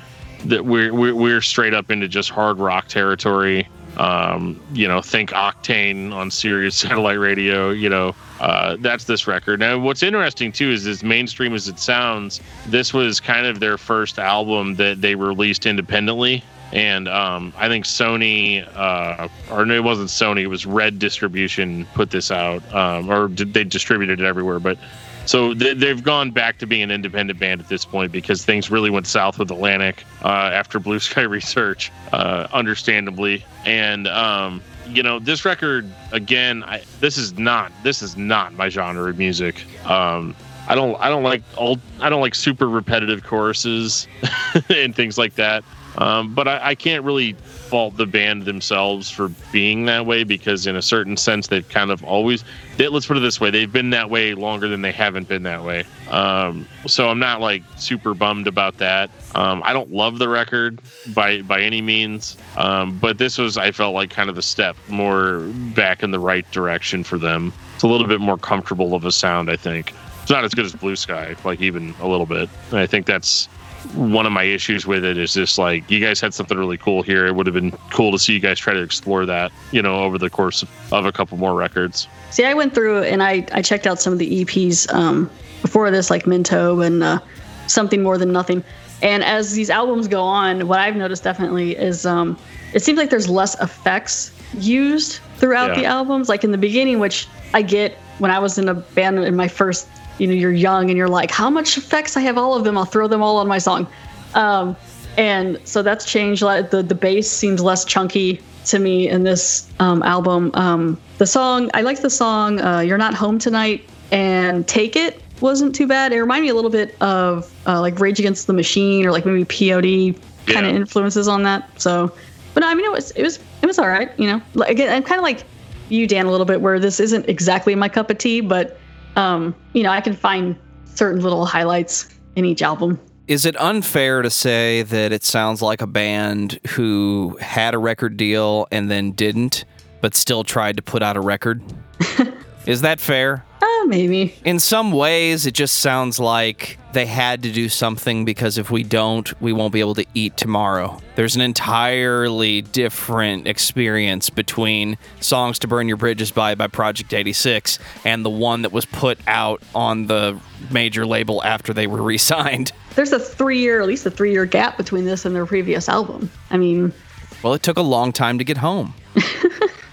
that we're, we're straight up into just hard rock territory. Um, you know, think Octane on Sirius <laughs> satellite radio. You know, uh, that's this record. Now, what's interesting too is as mainstream as it sounds, this was kind of their first album that they released independently. And um, I think Sony, uh, or no, it wasn't Sony, it was Red Distribution put this out, um, or did they distributed it everywhere. But so they, they've gone back to being an independent band at this point because things really went south with Atlantic uh, after <laughs> Blue Sky Research, uh, understandably. And um, you know, this record again, I, this is not this is not my genre of music. Um, I don't I don't like old I don't like super repetitive choruses <laughs> and things like that. Um, but I, I can't really fault the band themselves for being that way because in a certain sense they've kind of always they, let's put it this way they've been that way longer than they haven't been that way. Um, so i'm not like super bummed about that. Um, i don't love the record by by any means. Um, but this was i felt like kind of a step more back in the right direction for them. It's a little bit more comfortable of a sound i think. It's not as good as blue sky like even a little bit. And i think that's one of my issues with it is just like you guys had something really cool here. It would have been cool to see you guys try to explore that, you know, over the course of, a couple more records. See, I went through and I, I checked out some of the EPs um, before this, like Mentobe and uh, Something More Than Nothing. And as these albums go on, what I've noticed definitely is um, it seems like there's less effects used throughout Yeah. the albums. Like in the beginning, which I get when I was in a band in my first, you know, you're young and you're like, how much effects? I have all of them. I'll throw them all on my song. Um, and so that's changed. Like, The the bass seems less chunky to me in this um, album. Um, the song I like the song uh, "You're Not Home Tonight" and "Take It" wasn't too bad. It reminded me a little bit of uh, like Rage Against the Machine or like maybe POD kind of influences on that. So, but no, I mean it was it was it was all right. You know, like again, I'm kind of like you, Dan, a little bit where this isn't exactly my cup of tea, but um, you know, I can find certain little highlights in each album. Is it unfair to say that it sounds like a band who had a record deal and then didn't, but still tried to put out a record? <laughs> Is that fair? Maybe. In some ways, it just sounds like they had to do something because if we don't, we won't be able to eat tomorrow. There's an entirely different experience between Songs to Burn Your Bridges By by Project 86 and the one that was put out on the major label after they were <laughs> re signed. There's a three year, at least a three year gap between this and their previous album. I mean, Well, it took a long time to get home. <laughs>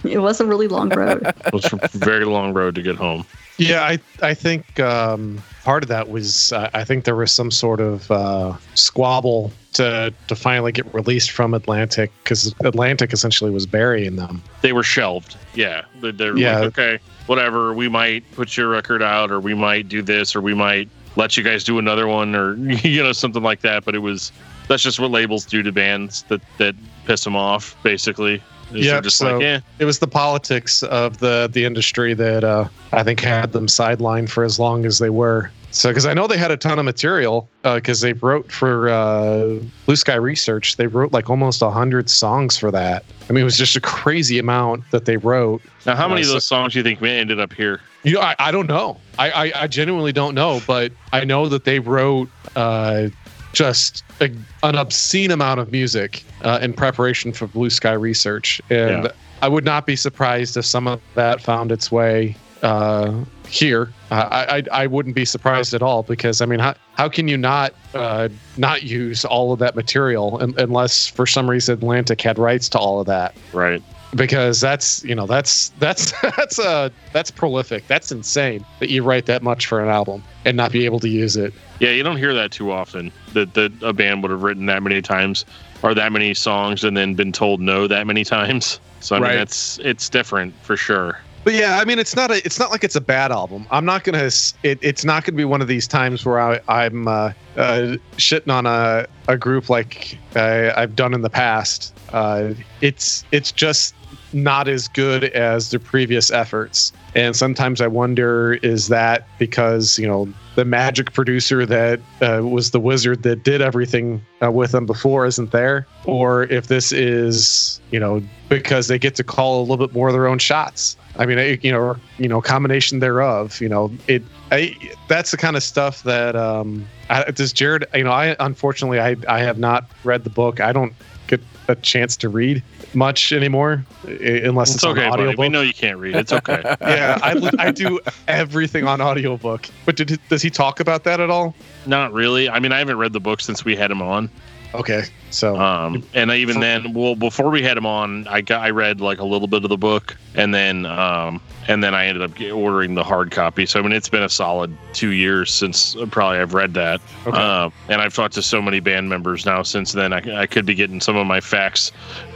it was a really long road. <laughs> It was a very long road to get home. Yeah, I I think um, part of that was uh, I think there was some sort of uh, squabble to to finally get released from Atlantic because Atlantic essentially was burying them. They were shelved. Yeah. They're, they're Yeah. like, okay, whatever. We might put your record out, or we might do this, or we might let you guys do another one, or <laughs> you know something like that. But it was that's just what labels do to bands that that piss them off, basically. Yeah, just so- like, yeah, It was the politics of the the industry that uh, I think had them sidelined for as long as they were. So, because I know they had a ton of material, because they wrote for uh, Blue Sky Research, they wrote like almost a hundred songs for that. I mean, it was just a crazy amount that they wrote. Now, how many of Uh, so- those songs do you think may ended up here? You know, I, I don't know. I, I, I genuinely don't know, but I know that they wrote uh, just a, an obscene amount of music uh, in preparation for Blue Sky Research, and Yeah. I would not be surprised if some of that found its way uh, here. Uh, I, I I wouldn't be surprised at all because I mean, how how can you not uh, not use all of that material un- unless for some reason Atlantic had rights to all of that? Right. Because that's you know that's that's <laughs> that's uh that's prolific that's insane that you write that much for an album and not be able to use it Yeah, you don't hear that too often. That that a band would have written that many times or that many songs and then been told no that many times. So I mean, Right. that's it's different for sure. but yeah i mean it's not a it's not like it's a bad album i'm not gonna it, it's not gonna be one of these times where I, i'm uh, uh shitting on a, a group like I, i've done in the past uh it's it's just not as good as the previous efforts. And sometimes i wonder is that because you know the magic producer that uh, was the wizard that did everything uh, with them before isn't there? Or if this is you know because they get to call a little bit more of their own shots. I mean you know you know combination thereof you know it I, that's the kind of stuff that um I, does jarrod you know i unfortunately i i have not read the book. I don't get a chance to read much anymore unless it's, It's on okay, buddy. We know you can't read. It's okay. <laughs> yeah I, I do everything on audiobook but did, does he talk about that at all Not really. I mean, I haven't read the book since we had him on. okay so Um, and even then, well, before we had him on, I got I read like a little bit of the book, and then um, and then I ended up ordering the hard copy. So I mean, it's been a solid two years since uh, probably I've read that. Okay. Uh, and I've talked to so many band members now since then. I, I could be getting some of my facts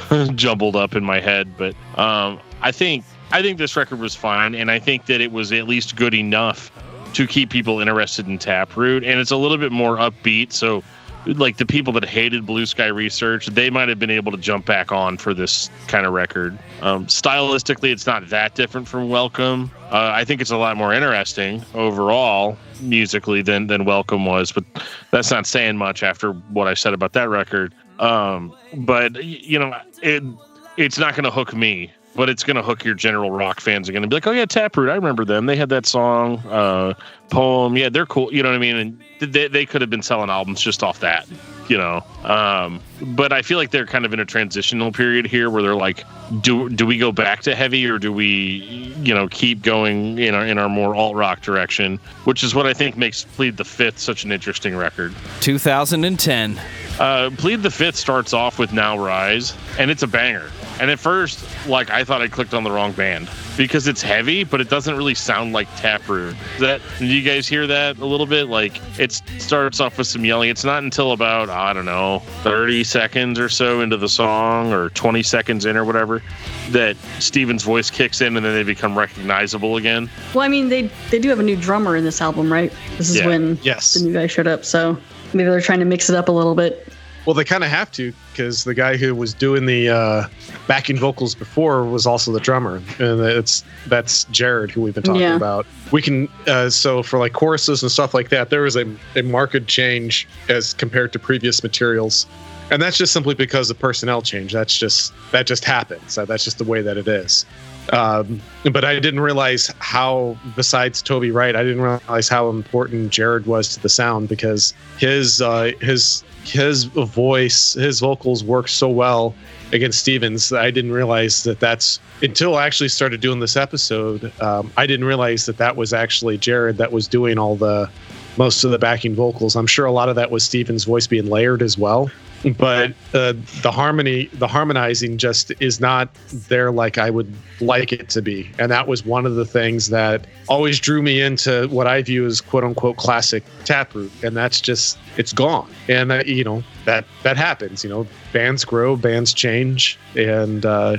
<laughs> jumbled up in my head, but um, I think I think this record was fine, and I think that it was at least good enough to keep people interested in Taproot, and it's a little bit more upbeat. So, like the people that hated Blue Sky Research, they might have been able to jump back on for this kind of record. Um, stylistically, it's not that different from Welcome. Uh, I think it's a lot more interesting overall musically than than Welcome was, but that's not saying much after what I said about that record. Um, but you know, it it's not going to hook me but it's gonna hook your general rock fans. Are gonna be like, oh yeah, Taproot, I remember them. They had that song, uh, poem. Yeah, they're cool. You know what I mean? And they they could have been selling albums just off that. You know, um, but I feel like they're kind of in a transitional period here where they're like, do do we go back to heavy or do we, you know, keep going in our in our more alt rock direction? Which is what I think makes Plead the Fifth such an interesting record. 2010. Uh, Plead the Fifth starts off with Now Rise, and it's a banger. And at first, like I thought I clicked on the wrong band because it's heavy, but it doesn't really sound like Taproot. That did you guys hear that a little bit? Like it starts off with some yelling. It's not until about I don't know 30 seconds or so into the song, or 20 seconds in, or whatever, that Stephen's voice kicks in, and then they become recognizable again. Well, I mean, they they do have a new drummer in this album, right? This is Yeah. when Yes. the new guy showed up, so maybe they're trying to mix it up a little bit. Well, they kind of have to because the guy who was doing the uh, backing vocals before was also the drummer, and it's that's Jarrod who we've been talking Yeah. about. We can uh, so for like choruses and stuff like that, there was a, a marked change as compared to previous materials, and that's just simply because of personnel change. That's just that just happens. That's just the way that it is. Um, but I didn't realize how, besides Toby Wright, I didn't realize how important Jarrod was to the sound because his uh, his his voice, his vocals work so well against Stephen's. I didn't realize that that's until I actually started doing this episode. Um, I didn't realize that that was actually Jarrod that was doing all the most of the backing vocals. I'm sure a lot of that was Stephen's voice being layered as well. But uh, the harmony, the harmonizing just is not there like I would like it to be. And that was one of the things that always drew me into what I view as quote unquote classic taproot. And that's just, it's gone. And, you know, that, that happens. You know, bands grow, bands change. And, uh,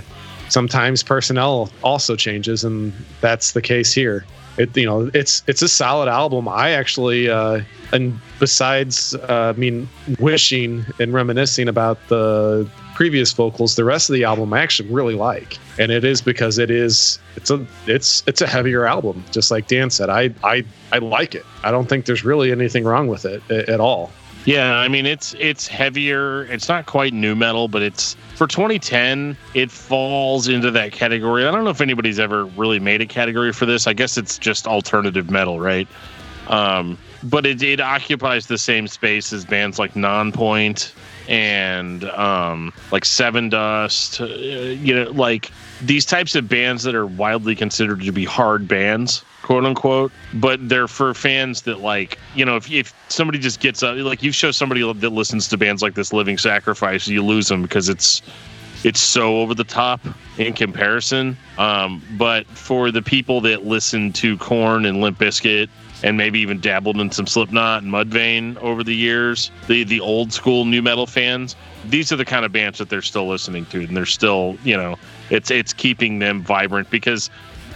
sometimes personnel also changes and that's the case here it you know it's it's a solid album. I actually uh and besides uh, i mean wishing and reminiscing about the previous vocals the rest of the album i actually really like. And it is because it is it's a it's it's a heavier album. Just like dan said i i i like it. I don't think there's really anything wrong with it at all Yeah, I mean it's it's heavier. It's not quite nu metal, but it's for 2010. It falls into that category. I don't know if anybody's ever really made a category for this. I guess it's just alternative metal, right? Um, but it, it occupies the same space as bands like Nonpoint and um, like Sevendust. Uh, you know, like these types of bands that are widely considered to be hard bands quote unquote but they're for fans that like you know if, if somebody just gets up like you show somebody that listens to bands like this living sacrifice you lose them because it's it's so over the top in comparison um, but for the people that listen to Korn and limp Bizkit and maybe even dabbled in some slipknot and mudvayne over the years the the old school nu metal fans these are the kind of bands that they're still listening to and they're still you know it's it's keeping them vibrant because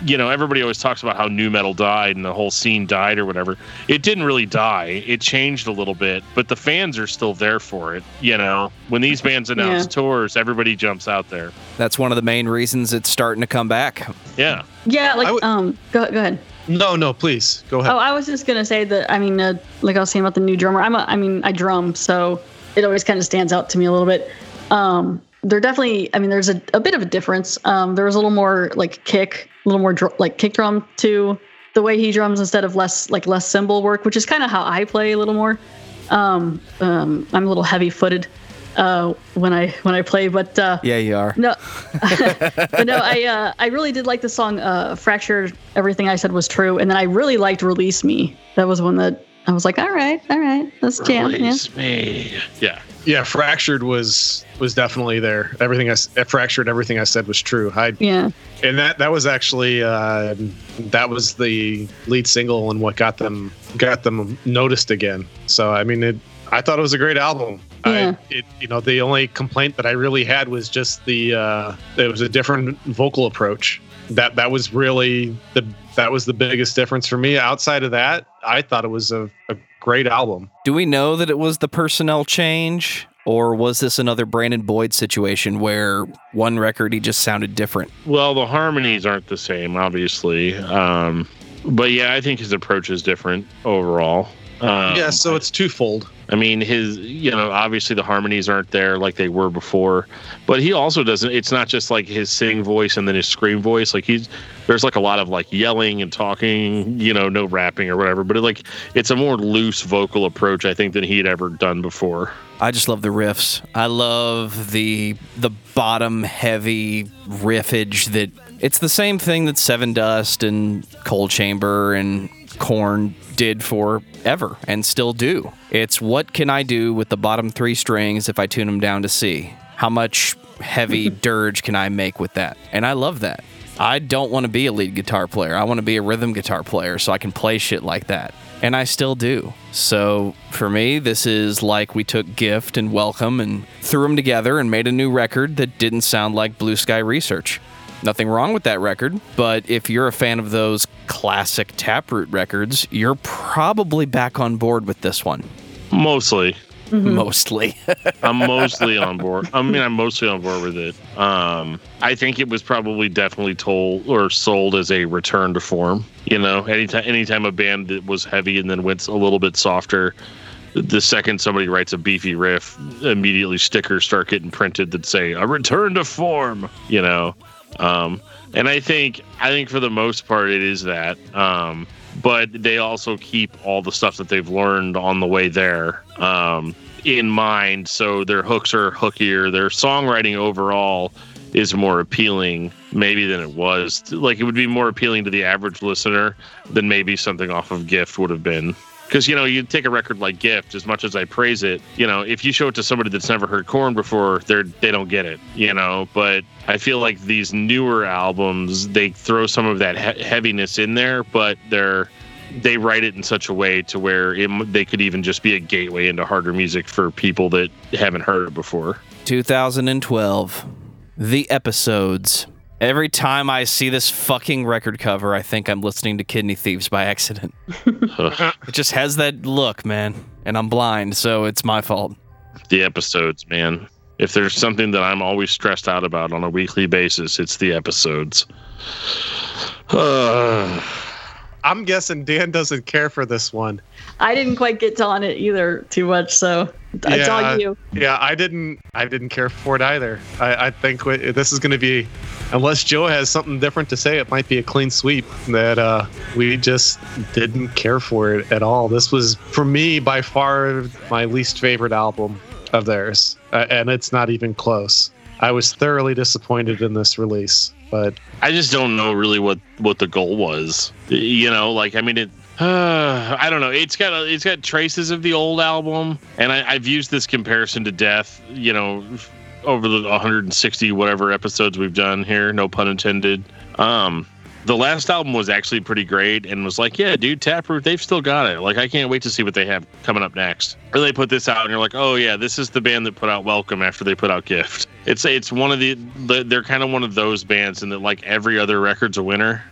you know, everybody always talks about how nu metal died and the whole scene died or whatever. It didn't really die. It changed a little bit, but the fans are still there for it. You know, when these bands announce Yeah. tours, everybody jumps out there. That's one of the main reasons it's starting to come back. Yeah. Yeah, like I would- um, go go ahead. No no please go ahead Oh, I was just gonna say that. I mean, uh, like I was saying about the new drummer. I'm a, I mean, I drum, so it always kind of stands out to me a little bit. Um, there definitely, I mean, there's a, a bit of a difference. Um, there was a little more like kick, a little more dr- like kick drum to the way he drums instead of less like less cymbal work, which is kind of how I play a little more. Um, um, I'm a little heavy footed uh, when I when I play, but uh, Yeah, you are. no, <laughs> <laughs> but no, I uh, I really did like the song uh, "Fractured." Everything I said was true, and then I really liked "Release Me." That was one that I was like, "All right, all right, let's jam." Yeah. Release me. Yeah. yeah fractured was was definitely there everything I fractured everything i said was true i yeah, and that that was actually uh, that was the lead single and what got them got them noticed again. So I mean, it, I thought it was a great album. Yeah. I, it, you know, the only complaint that I really had was just the uh, it was a different vocal approach. That that was really the that was the biggest difference for me. Outside of that, I thought it was a, a great album. Do we know that it was the personnel change? Or was this another Brandon Boyd situation where one record he just sounded different? Well, the harmonies aren't the same, obviously. Um, but yeah, I think his approach is different overall. Um, yeah, so it's twofold. I mean, his, you know, obviously the harmonies aren't there like they were before, but he also doesn't, it's not just like his sing voice and then his scream voice. Like he's, there's like a lot of like yelling and talking, you know, no rapping or whatever, but it, like it's a more loose vocal approach, I think, than he'd ever done before. I just love the riffs. I love the the bottom heavy riffage that it's the same thing that Sevendust and Coal Chamber and Korn did forever and still do. It's what can I do with the bottom three strings if I tune them down to C? How much heavy <laughs> dirge can I make with that? And I love that. I don't want to be a lead guitar player. I want to be a rhythm guitar player so I can play shit like that. And I still do. So for me, this is like we took Gift and Welcome and threw them together and made a new record that didn't sound like Blue Sky Research. Nothing wrong with that record, but if you're a fan of those classic Taproot records, you're probably back on board with this one. Mostly. Mostly. <laughs> I'm mostly on <laughs> board. I mean, I'm mostly on board with it. Um, I think it was probably definitely told or sold as a return to form. You know, anytime anytime a band that was heavy and then went a little bit softer, the second somebody writes a beefy riff, immediately stickers start getting printed that say a return to form. You know, um, and I think I think for the most part it is that. Um, but they also keep all the stuff that they've learned on the way there um, in mind. So their hooks are hookier. Their songwriting overall is more appealing, maybe than it was. Like it would be more appealing to the average listener than maybe something off of Gift would have been. Because you know, you take a record like Gift. As much as I praise it, you know, if you show it to somebody that's never heard Korn before, they're they don't get it. You know, but I feel like these newer albums, they throw some of that he- heaviness in there, but they're they write it in such a way to where it, they could even just be a gateway into harder music for people that haven't heard it before. 2012. The episodes. Every time I see this fucking record cover, I think I'm listening to Kidney Thieves by accident. <laughs> it just has that look, man. And I'm blind, so it's my fault. The episodes, man. If there's something that I'm always stressed out about on a weekly basis, it's the episodes. <sighs> I'm guessing Dan doesn't care for this one. I didn't quite get on it either too much, so it's Yeah. all you. Yeah, I didn't. I didn't care for it either. I, I think w- this is going to be, unless Joe has something different to say, it might be a clean sweep. That uh, we just didn't care for it at all. This was, for me, by far my least favorite album of theirs, uh, and it's not even close. I was thoroughly disappointed in this release, but I just don't know really what what the goal was. You know, like I mean, it. Uh, <sighs> I don't know. It's got a, it's got traces of the old album, and I, I've used this comparison to Death. You know, over the 160 whatever episodes we've done here, no pun intended. Um, the last album was actually pretty great, and was like, yeah, dude, Taproot, they've still got it. Like, I can't wait to see what they have coming up next. Or they put this out, and you're like, oh yeah, this is the band that put out Welcome after they put out Gift. It's it's one of the, the they're kind of one of those bands, and that like every other record's a winner,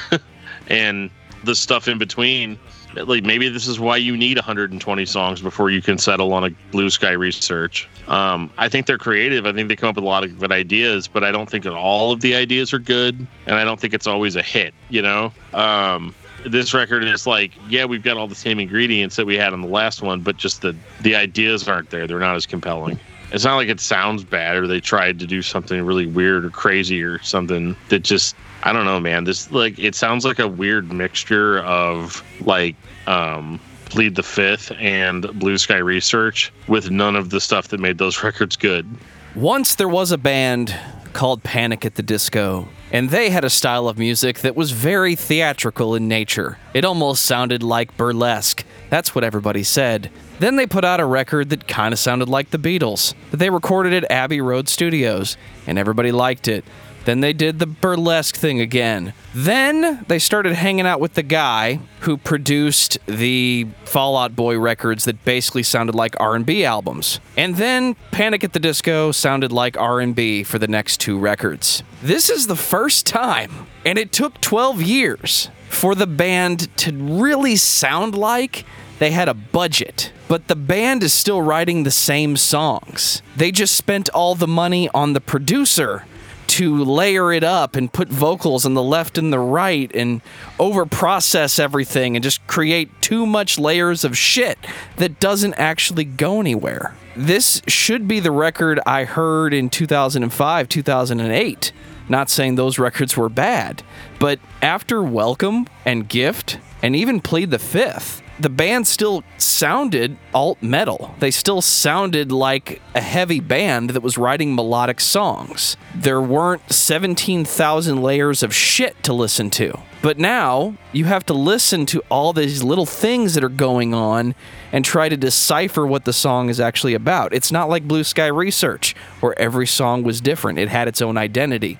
<laughs> and the stuff in between. Like maybe this is why you need 120 songs before you can settle on a Blue Sky Research. Um, I think they're creative. I think they come up with a lot of good ideas, but I don't think that all of the ideas are good, and I don't think it's always a hit. You know, um, this record is like, yeah, we've got all the same ingredients that we had on the last one, but just the the ideas aren't there. They're not as compelling. It's not like it sounds bad or they tried to do something really weird or crazy or something that just I don't know, man. This like it sounds like a weird mixture of like um Plead the Fifth and Blue Sky Research with none of the stuff that made those <laughs> records good. Once there was a band called Panic at the Disco, and they had a style of music that was very theatrical in nature. It almost sounded like burlesque. That's what everybody said. Then they put out a record that kind of sounded like the Beatles, that they recorded at Abbey Road Studios, and everybody liked it. Then they did the burlesque thing again. Then they started hanging out with the guy who produced the Fall Out Boy records that basically sounded like R&B albums. And then Panic at the Disco sounded like R&B for the next two records. This is the first time, and it took 12 years for the band to really sound like they had a budget, but the band is still writing the same songs. They just spent all the money on the producer to layer it up and put vocals on the left and the right and over process everything and just create too much layers of shit that doesn't actually go anywhere. This should be the record I heard in 2005, 2008. Not saying those records were bad, but after Welcome and Gift, and even Plead the Fifth, the band still sounded alt metal. They still sounded like a heavy band that was writing melodic songs. There weren't 17,000 layers of shit to listen to. But now you have to listen to all these little things that are going on and try to decipher what the song is actually about. It's not like Blue Sky Research, where every song was different, it had its own identity.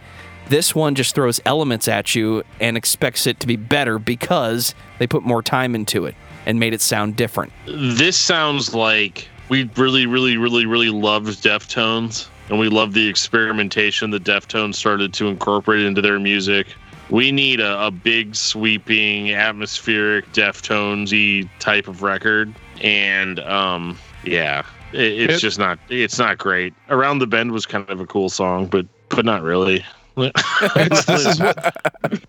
This one just throws elements at you and expects it to be better because they put more time into it and made it sound different. This sounds like we really, really, really, really loved Deftones, and we love the experimentation that Deftones started to incorporate into their music. We need a, a big, sweeping, atmospheric Deftones-y type of record, and um, yeah, it, it's It- just not. It's not great. Around the Bend was kind of a cool song, but but not really. This is what,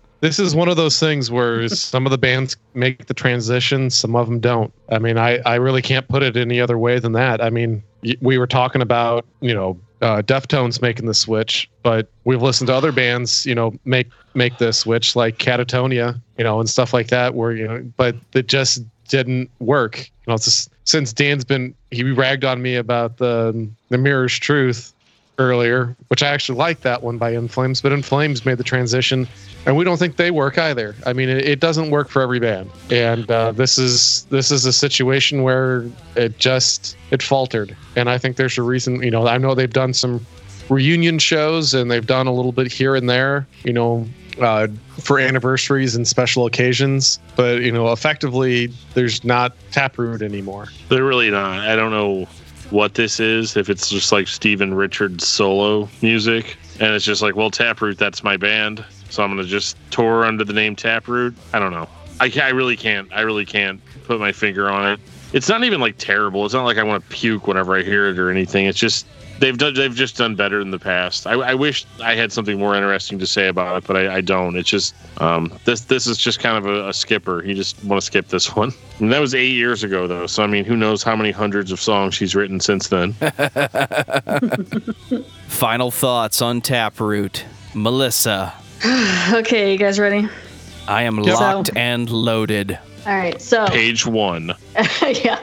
<laughs> this is one of those things where some of the bands make the transition, some of them don't. I mean, I I really can't put it any other way than that. I mean, we were talking about you know uh, Deftones making the switch, but we've listened to other bands you know make make the switch like Katatonia, you know, and stuff like that. Where you know, but it just didn't work. You know, it's just, since Dan's been he ragged on me about the the Mirror's Truth earlier, which I actually like that one by In Flames, but In Flames made the transition, and we don't think they work either. I mean, it, it doesn't work for every band, and uh, this is this is a situation where it just it faltered, and I think there's a reason. You know, I know they've done some reunion shows and they've done a little bit here and there. You know. Uh, for anniversaries and special occasions, but you know, effectively, there's not Taproot anymore. They're really not. I don't know what this is. If it's just like Stephen Richards solo music, and it's just like, well, Taproot, that's my band, so I'm gonna just tour under the name Taproot. I don't know. I, I really can't. I really can't put my finger on it. It's not even like terrible. It's not like I want to puke whenever I hear it or anything. It's just they've done. They've just done better in the past. I, I wish I had something more interesting to say about it, but I, I don't. It's just um, this. This is just kind of a, a skipper. You just want to skip this one. And that was eight years ago, though. So I mean, who knows how many hundreds of songs she's written since then? <laughs> Final thoughts on Taproot. Melissa, <sighs> Okay, you guys ready? I am Yep. locked So- and loaded. All right, so Page one. <laughs> yeah,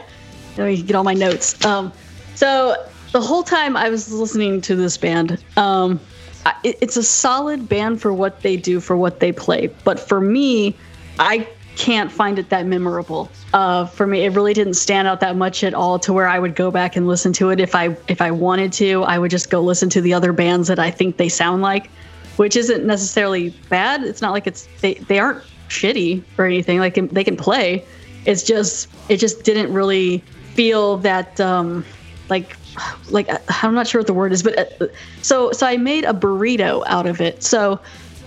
let me get all my notes. Um, so the whole time I was listening to this band, um, it- it's a solid band for what they do, for what they play. But for me, I can't find it that memorable. Uh, for me, it really didn't stand out that much at all to where I would go back and listen to it if I if I wanted to. I would just go listen to the other bands that I think they sound like, which isn't necessarily bad. It's not like it's they they aren't shitty or anything. Like they can play. It's just it just didn't really feel that um, like like I'm not sure what the word is, but uh, so so I made a burrito out of it. So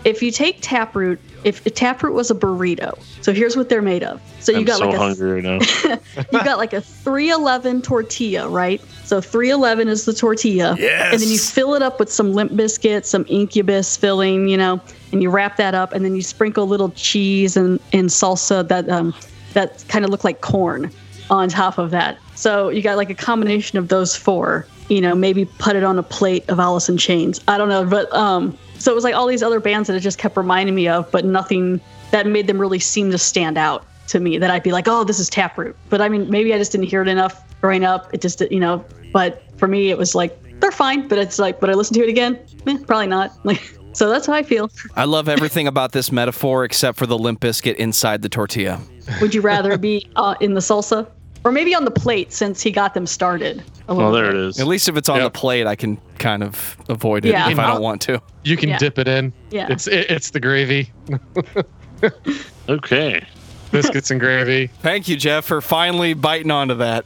if you take taproot, if, if taproot was a burrito, so here's what they're made of. So you I'm got so like a hungry right now. <laughs> you got like a 311 tortilla, right? So 311 is the tortilla. Yes. And then you fill it up with some Limp Bizkit, some incubus filling, you know, and you wrap that up and then you sprinkle little cheese and, and salsa that um that kind of look like corn on top of that. So you got like a combination of those four, you know, maybe put it on a plate of Alice in Chains. I don't know, but um so it was like all these other bands that it just kept reminding me of, but nothing that made them really seem to stand out to me that I'd be like, oh, this is Taproot. But I mean, maybe I just didn't hear it enough growing up. It just, you know, but for me, it was like, they're fine. But it's like, would I listen to it again? Eh, probably not. <laughs> Like, so that's how I feel. I love everything about this metaphor except for the Limp Bizkit inside the tortilla. Would you rather be uh, in the salsa or maybe on the plate since he got them started? A Oh, little there bit? it is. At least if it's on Yep. the plate, I can kind of avoid it Yeah. if I don't want to. You can Yeah. dip it in. Yeah. It's it, it's the gravy, <laughs> Okay. biscuits and gravy. Thank you, Jeff, for finally biting onto that.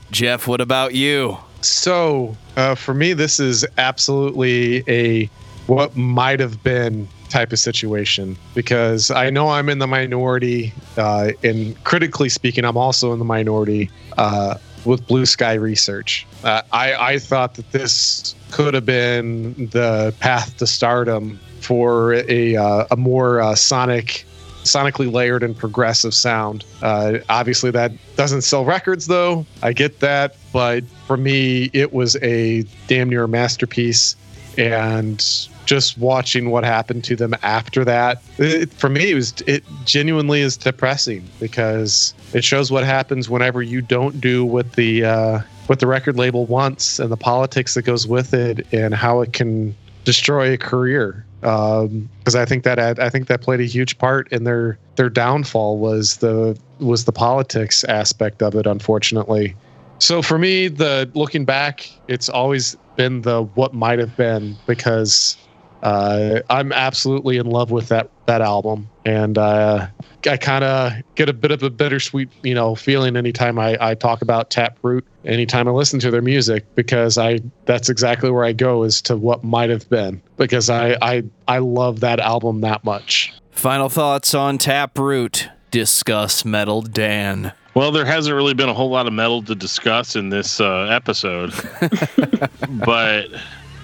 <laughs> Jeff, what about you? So uh, for me, this is absolutely a what might have been type of situation because I know I'm in the minority. Uh, and critically speaking, I'm also in the minority. Uh, with Blue Sky Research. Uh, I I thought that this could have been the path to stardom for a uh, a more uh, sonic sonically layered and progressive sound. Uh, obviously, that doesn't sell records, though. I get that, but for me, it was a damn near masterpiece. And just watching what happened to them after that, it, for me, it was it genuinely is depressing because it shows what happens whenever you don't do what the uh, what the record label wants and the politics that goes with it, and how it can destroy a career because um, I think that I think that played a huge part in their their downfall was the was the politics aspect of it. Unfortunately, so for me, the looking back, it's always been the what might have been because uh, I'm absolutely in love with that that album, and uh, I kind of get a bit of a bittersweet, you know, feeling anytime I, I talk about Taproot, anytime I listen to their music, because I that's exactly where I go is to what might have been, because I I I love that album that much. Final thoughts on Taproot. Discuss Metal Dan. Well, there hasn't really been a whole lot of metal to discuss in this uh, episode, <laughs> but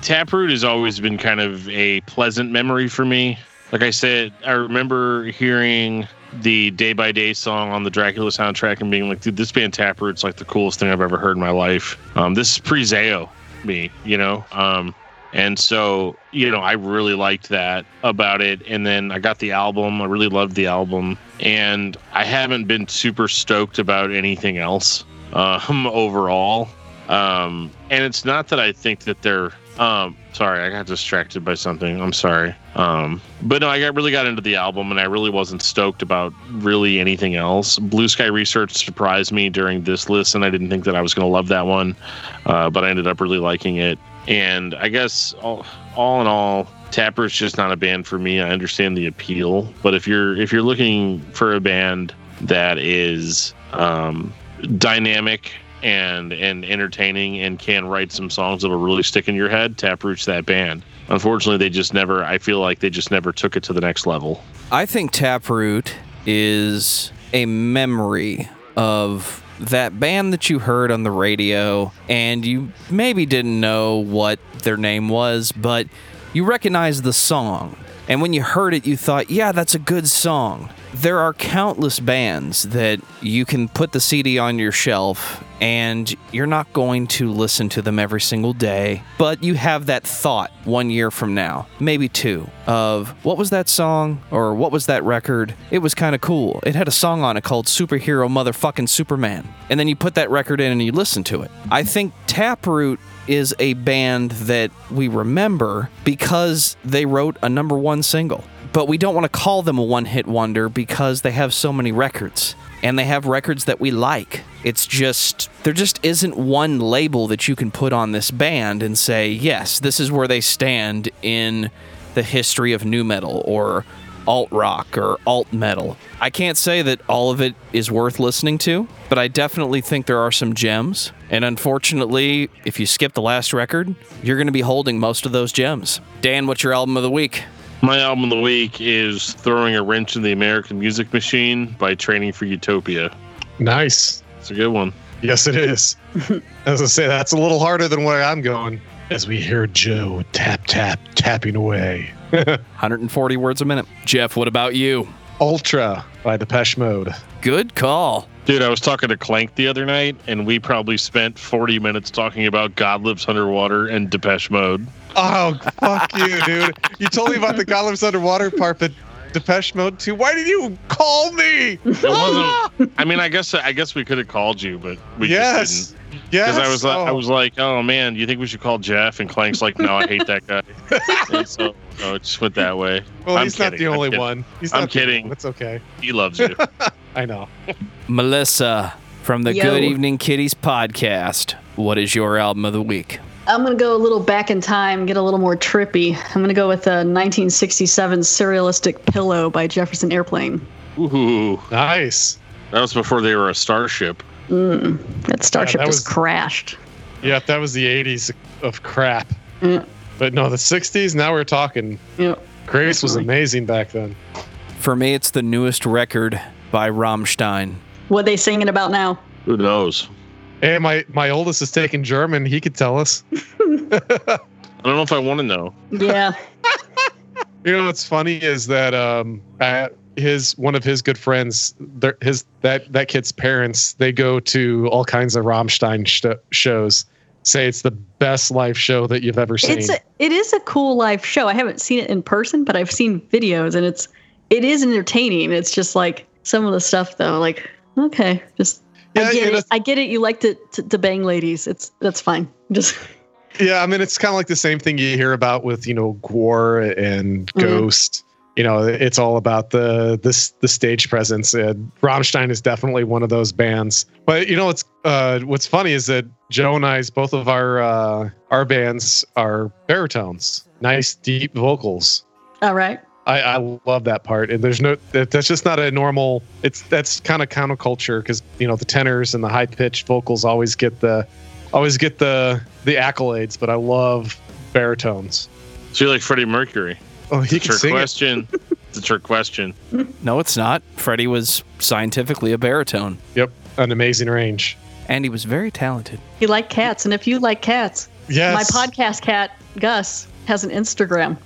Taproot has always been kind of a pleasant memory for me. Like I said, I remember hearing the Day by Day song on the Dracula soundtrack and being like, dude, this band Taproot's like the coolest thing I've ever heard in my life. Um, this is pre Zao, me, you know? Um, and so, you know, I really liked that about it. And then I got the album. I really loved the album. And I haven't been super stoked about anything else <laughs> um, overall. Um, and it's not that I think that they're um, sorry, I got distracted by something. I'm sorry. Um, but no, I got really got into the album, and I really wasn't stoked about really anything else. Blue Sky Research surprised me during this listen. I didn't think that I was going to love that one, uh, but I ended up really liking it. And I guess all, all in all, Taproot's just not a band for me. I understand the appeal, but if you're if you're looking for a band that is um, dynamic and and entertaining and can write some songs that'll really stick in your head, Taproot's that band. Unfortunately, they just never. I feel like they just never took it to the next level. I think Taproot is a memory of that band that you heard on the radio, and you maybe didn't know what their name was, but you recognized the song. And when you heard it, you thought, yeah, that's a good song. There are countless bands that you can put the CD on your shelf and you're not going to listen to them every single day, but you have that thought one year from now, maybe two, of what was that song or what was that record? It was kind of cool. It had a song on it called Superhero Motherfucking Superman. And then you put that record in and you listen to it. I think Taproot is a band that we remember because they wrote a number one single. But we don't want to call them a one hit wonder because they have so many records and they have records that we like. It's just, there just isn't one label that you can put on this band and say, yes, this is where they stand in the history of nu metal or alt rock or alt metal. I can't say that all of it is worth listening to, but I definitely think there are some gems. And unfortunately, if you skip the last record, you're going to be holding most of those gems. Dan, what's your album of the week? My album of the week is Throwing a Wrench in the American Music Machine by Training for Utopia. Nice. It's a good one. Yes, it is. <laughs> As I say, that's a little harder than where I'm going. As we hear Joe tap, tap, tapping away. <laughs> 140 words a minute. Jeff, what about you? Ultra by Depeche Mode. Good call. Dude, I was talking to Clank the other night, and we probably spent 40 minutes talking about God Lives Underwater and Depeche Mode. Oh, fuck you, dude. You told me about the God Lives Underwater part, but Depeche Mode too. Why did you call me? It wasn't. <laughs> I mean, I guess I guess we could have called you, but we yes. just didn't. Yes. Because I was like, I Oh. was like, oh man, you think we should call Jeff? And Clank's like, no, I hate that guy. <laughs> and so, so it just went that way. Well, I'm he's not kidding, the I'm only kidding. one. He's I'm not the only kidding. one. It's okay. He loves you. <laughs> I know. Melissa from the Yo. Good Evening Kitties podcast. What is your album of the week? I'm gonna go a little back in time, get a little more trippy. I'm gonna go with the 1967 Surrealistic Pillow by Jefferson Airplane. Ooh, Nice. that was before they were a starship. That starship that just was- crashed. Yeah, that was the 80s of crap. Yeah. But no, the 60s, now we're talking. Yeah. Grace was amazing back then. For me, it's the newest record by Rammstein. What they singing about now? Who knows? Hey, my my oldest is taking German. He could tell us. <laughs> I don't know if I want to know. Yeah. <laughs> You know what's funny is that um, at his one of his good friends, their, his that that kid's parents, they go to all kinds of Rammstein sh- shows. Say it's the best live show that you've ever seen. It's a, it is a cool live show. I haven't seen it in person, but I've seen videos and it's it is entertaining. It's just like some of the stuff though, like okay, just Yeah, I get you know- it. I get it. You like to, to to bang ladies. It's that's fine. <laughs> Just Yeah, I mean it's kind of like the same thing you hear about with you know GWAR and Mhm. Ghost. You know, it's all about the this the stage presence. And Rammstein is definitely one of those bands. But you know, what's uh, what's funny is that Joe and I's both of our uh, our bands are baritones, nice deep vocals. all right. I, I love that part, and there's no that, that's just not a normal. It's that's kind of counterculture because you know the tenors and the high pitched vocals always get the always get the the accolades, but I love baritones. So you're like Freddie Mercury. Oh, he It's a can trick sing it. question. it's a trick question. <laughs> No, it's not. Freddie was scientifically a baritone, Yep, an amazing range. and he was very talented. He liked cats, and if you like cats, Yes. my podcast cat Gus has an Instagram.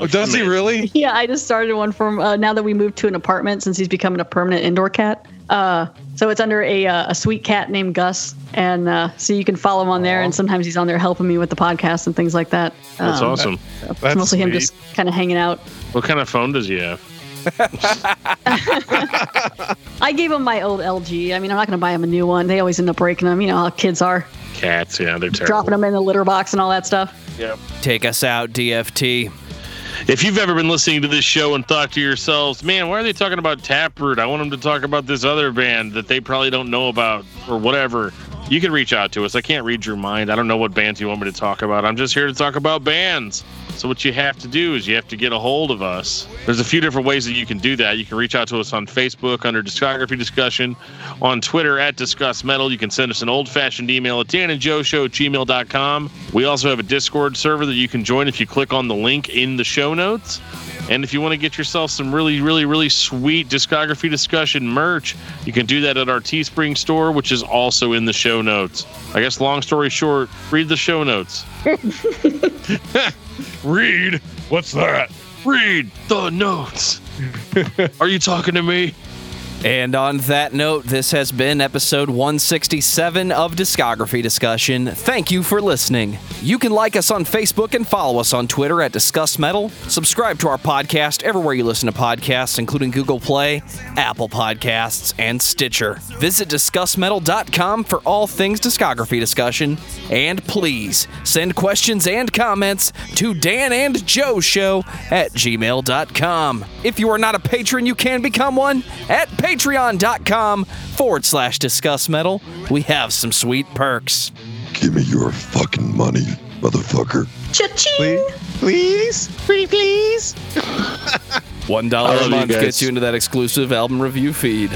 Oh, does he really? <laughs> yeah, I just started one from uh, now that we moved to an apartment since he's becoming a permanent indoor cat. Uh, so it's under a uh, a sweet cat named Gus, and uh, so you can follow him on there. And sometimes he's on there helping me with the podcast and things like that. That's Um, awesome. so it's That's mostly him just kind of hanging out. What kind of phone does he have? <laughs> I gave him my old LG. I mean, I'm not going to buy him a new one. They always end up breaking them. You know how kids are, Cats. Yeah, they're terrible. dropping them in the litter box and all that stuff. Yep. Take us out, DFT. If you've ever been listening to this show and thought to yourselves, man, why are they talking about Taproot? I want them to talk about this other band that they probably don't know about or whatever. You can reach out to us. I can't read your mind. I don't know what bands you want me to talk about. I'm just here to talk about bands. So what you have to do is you have to get a hold of us. There's a few different ways that you can do that. You can reach out to us on Facebook under Discography Discussion, on Twitter at Discuss Metal. You can send us an old-fashioned email at danandjoeshow at gmail.com. We also have a Discord server that you can join if you click on the link in the show notes. And if you want to get yourself some really, really, really sweet discography discussion merch, you can do that at our Teespring store, which is also in the show notes. I guess, long story short, read the show notes. <laughs> Read. What's that? Read the notes. <laughs> Are you talking to me? And on that note, this has been episode 167 of Discography Discussion. Thank you for listening. You can like us on Facebook and follow us on Twitter at Discuss Metal. Subscribe to our podcast everywhere you listen to podcasts, including Google Play, Apple Podcasts, and Stitcher. Visit DiscussMetal.com for all things discography discussion. And please send questions and comments to Dan and Joe Show at gmail.com. If you are not a patron, you can become one at patreon.com forward slash discuss metal. We have some sweet perks. Give me your fucking money, motherfucker. Cha-ching! Please, please, please. $1 a month guys. gets you into that exclusive album review feed.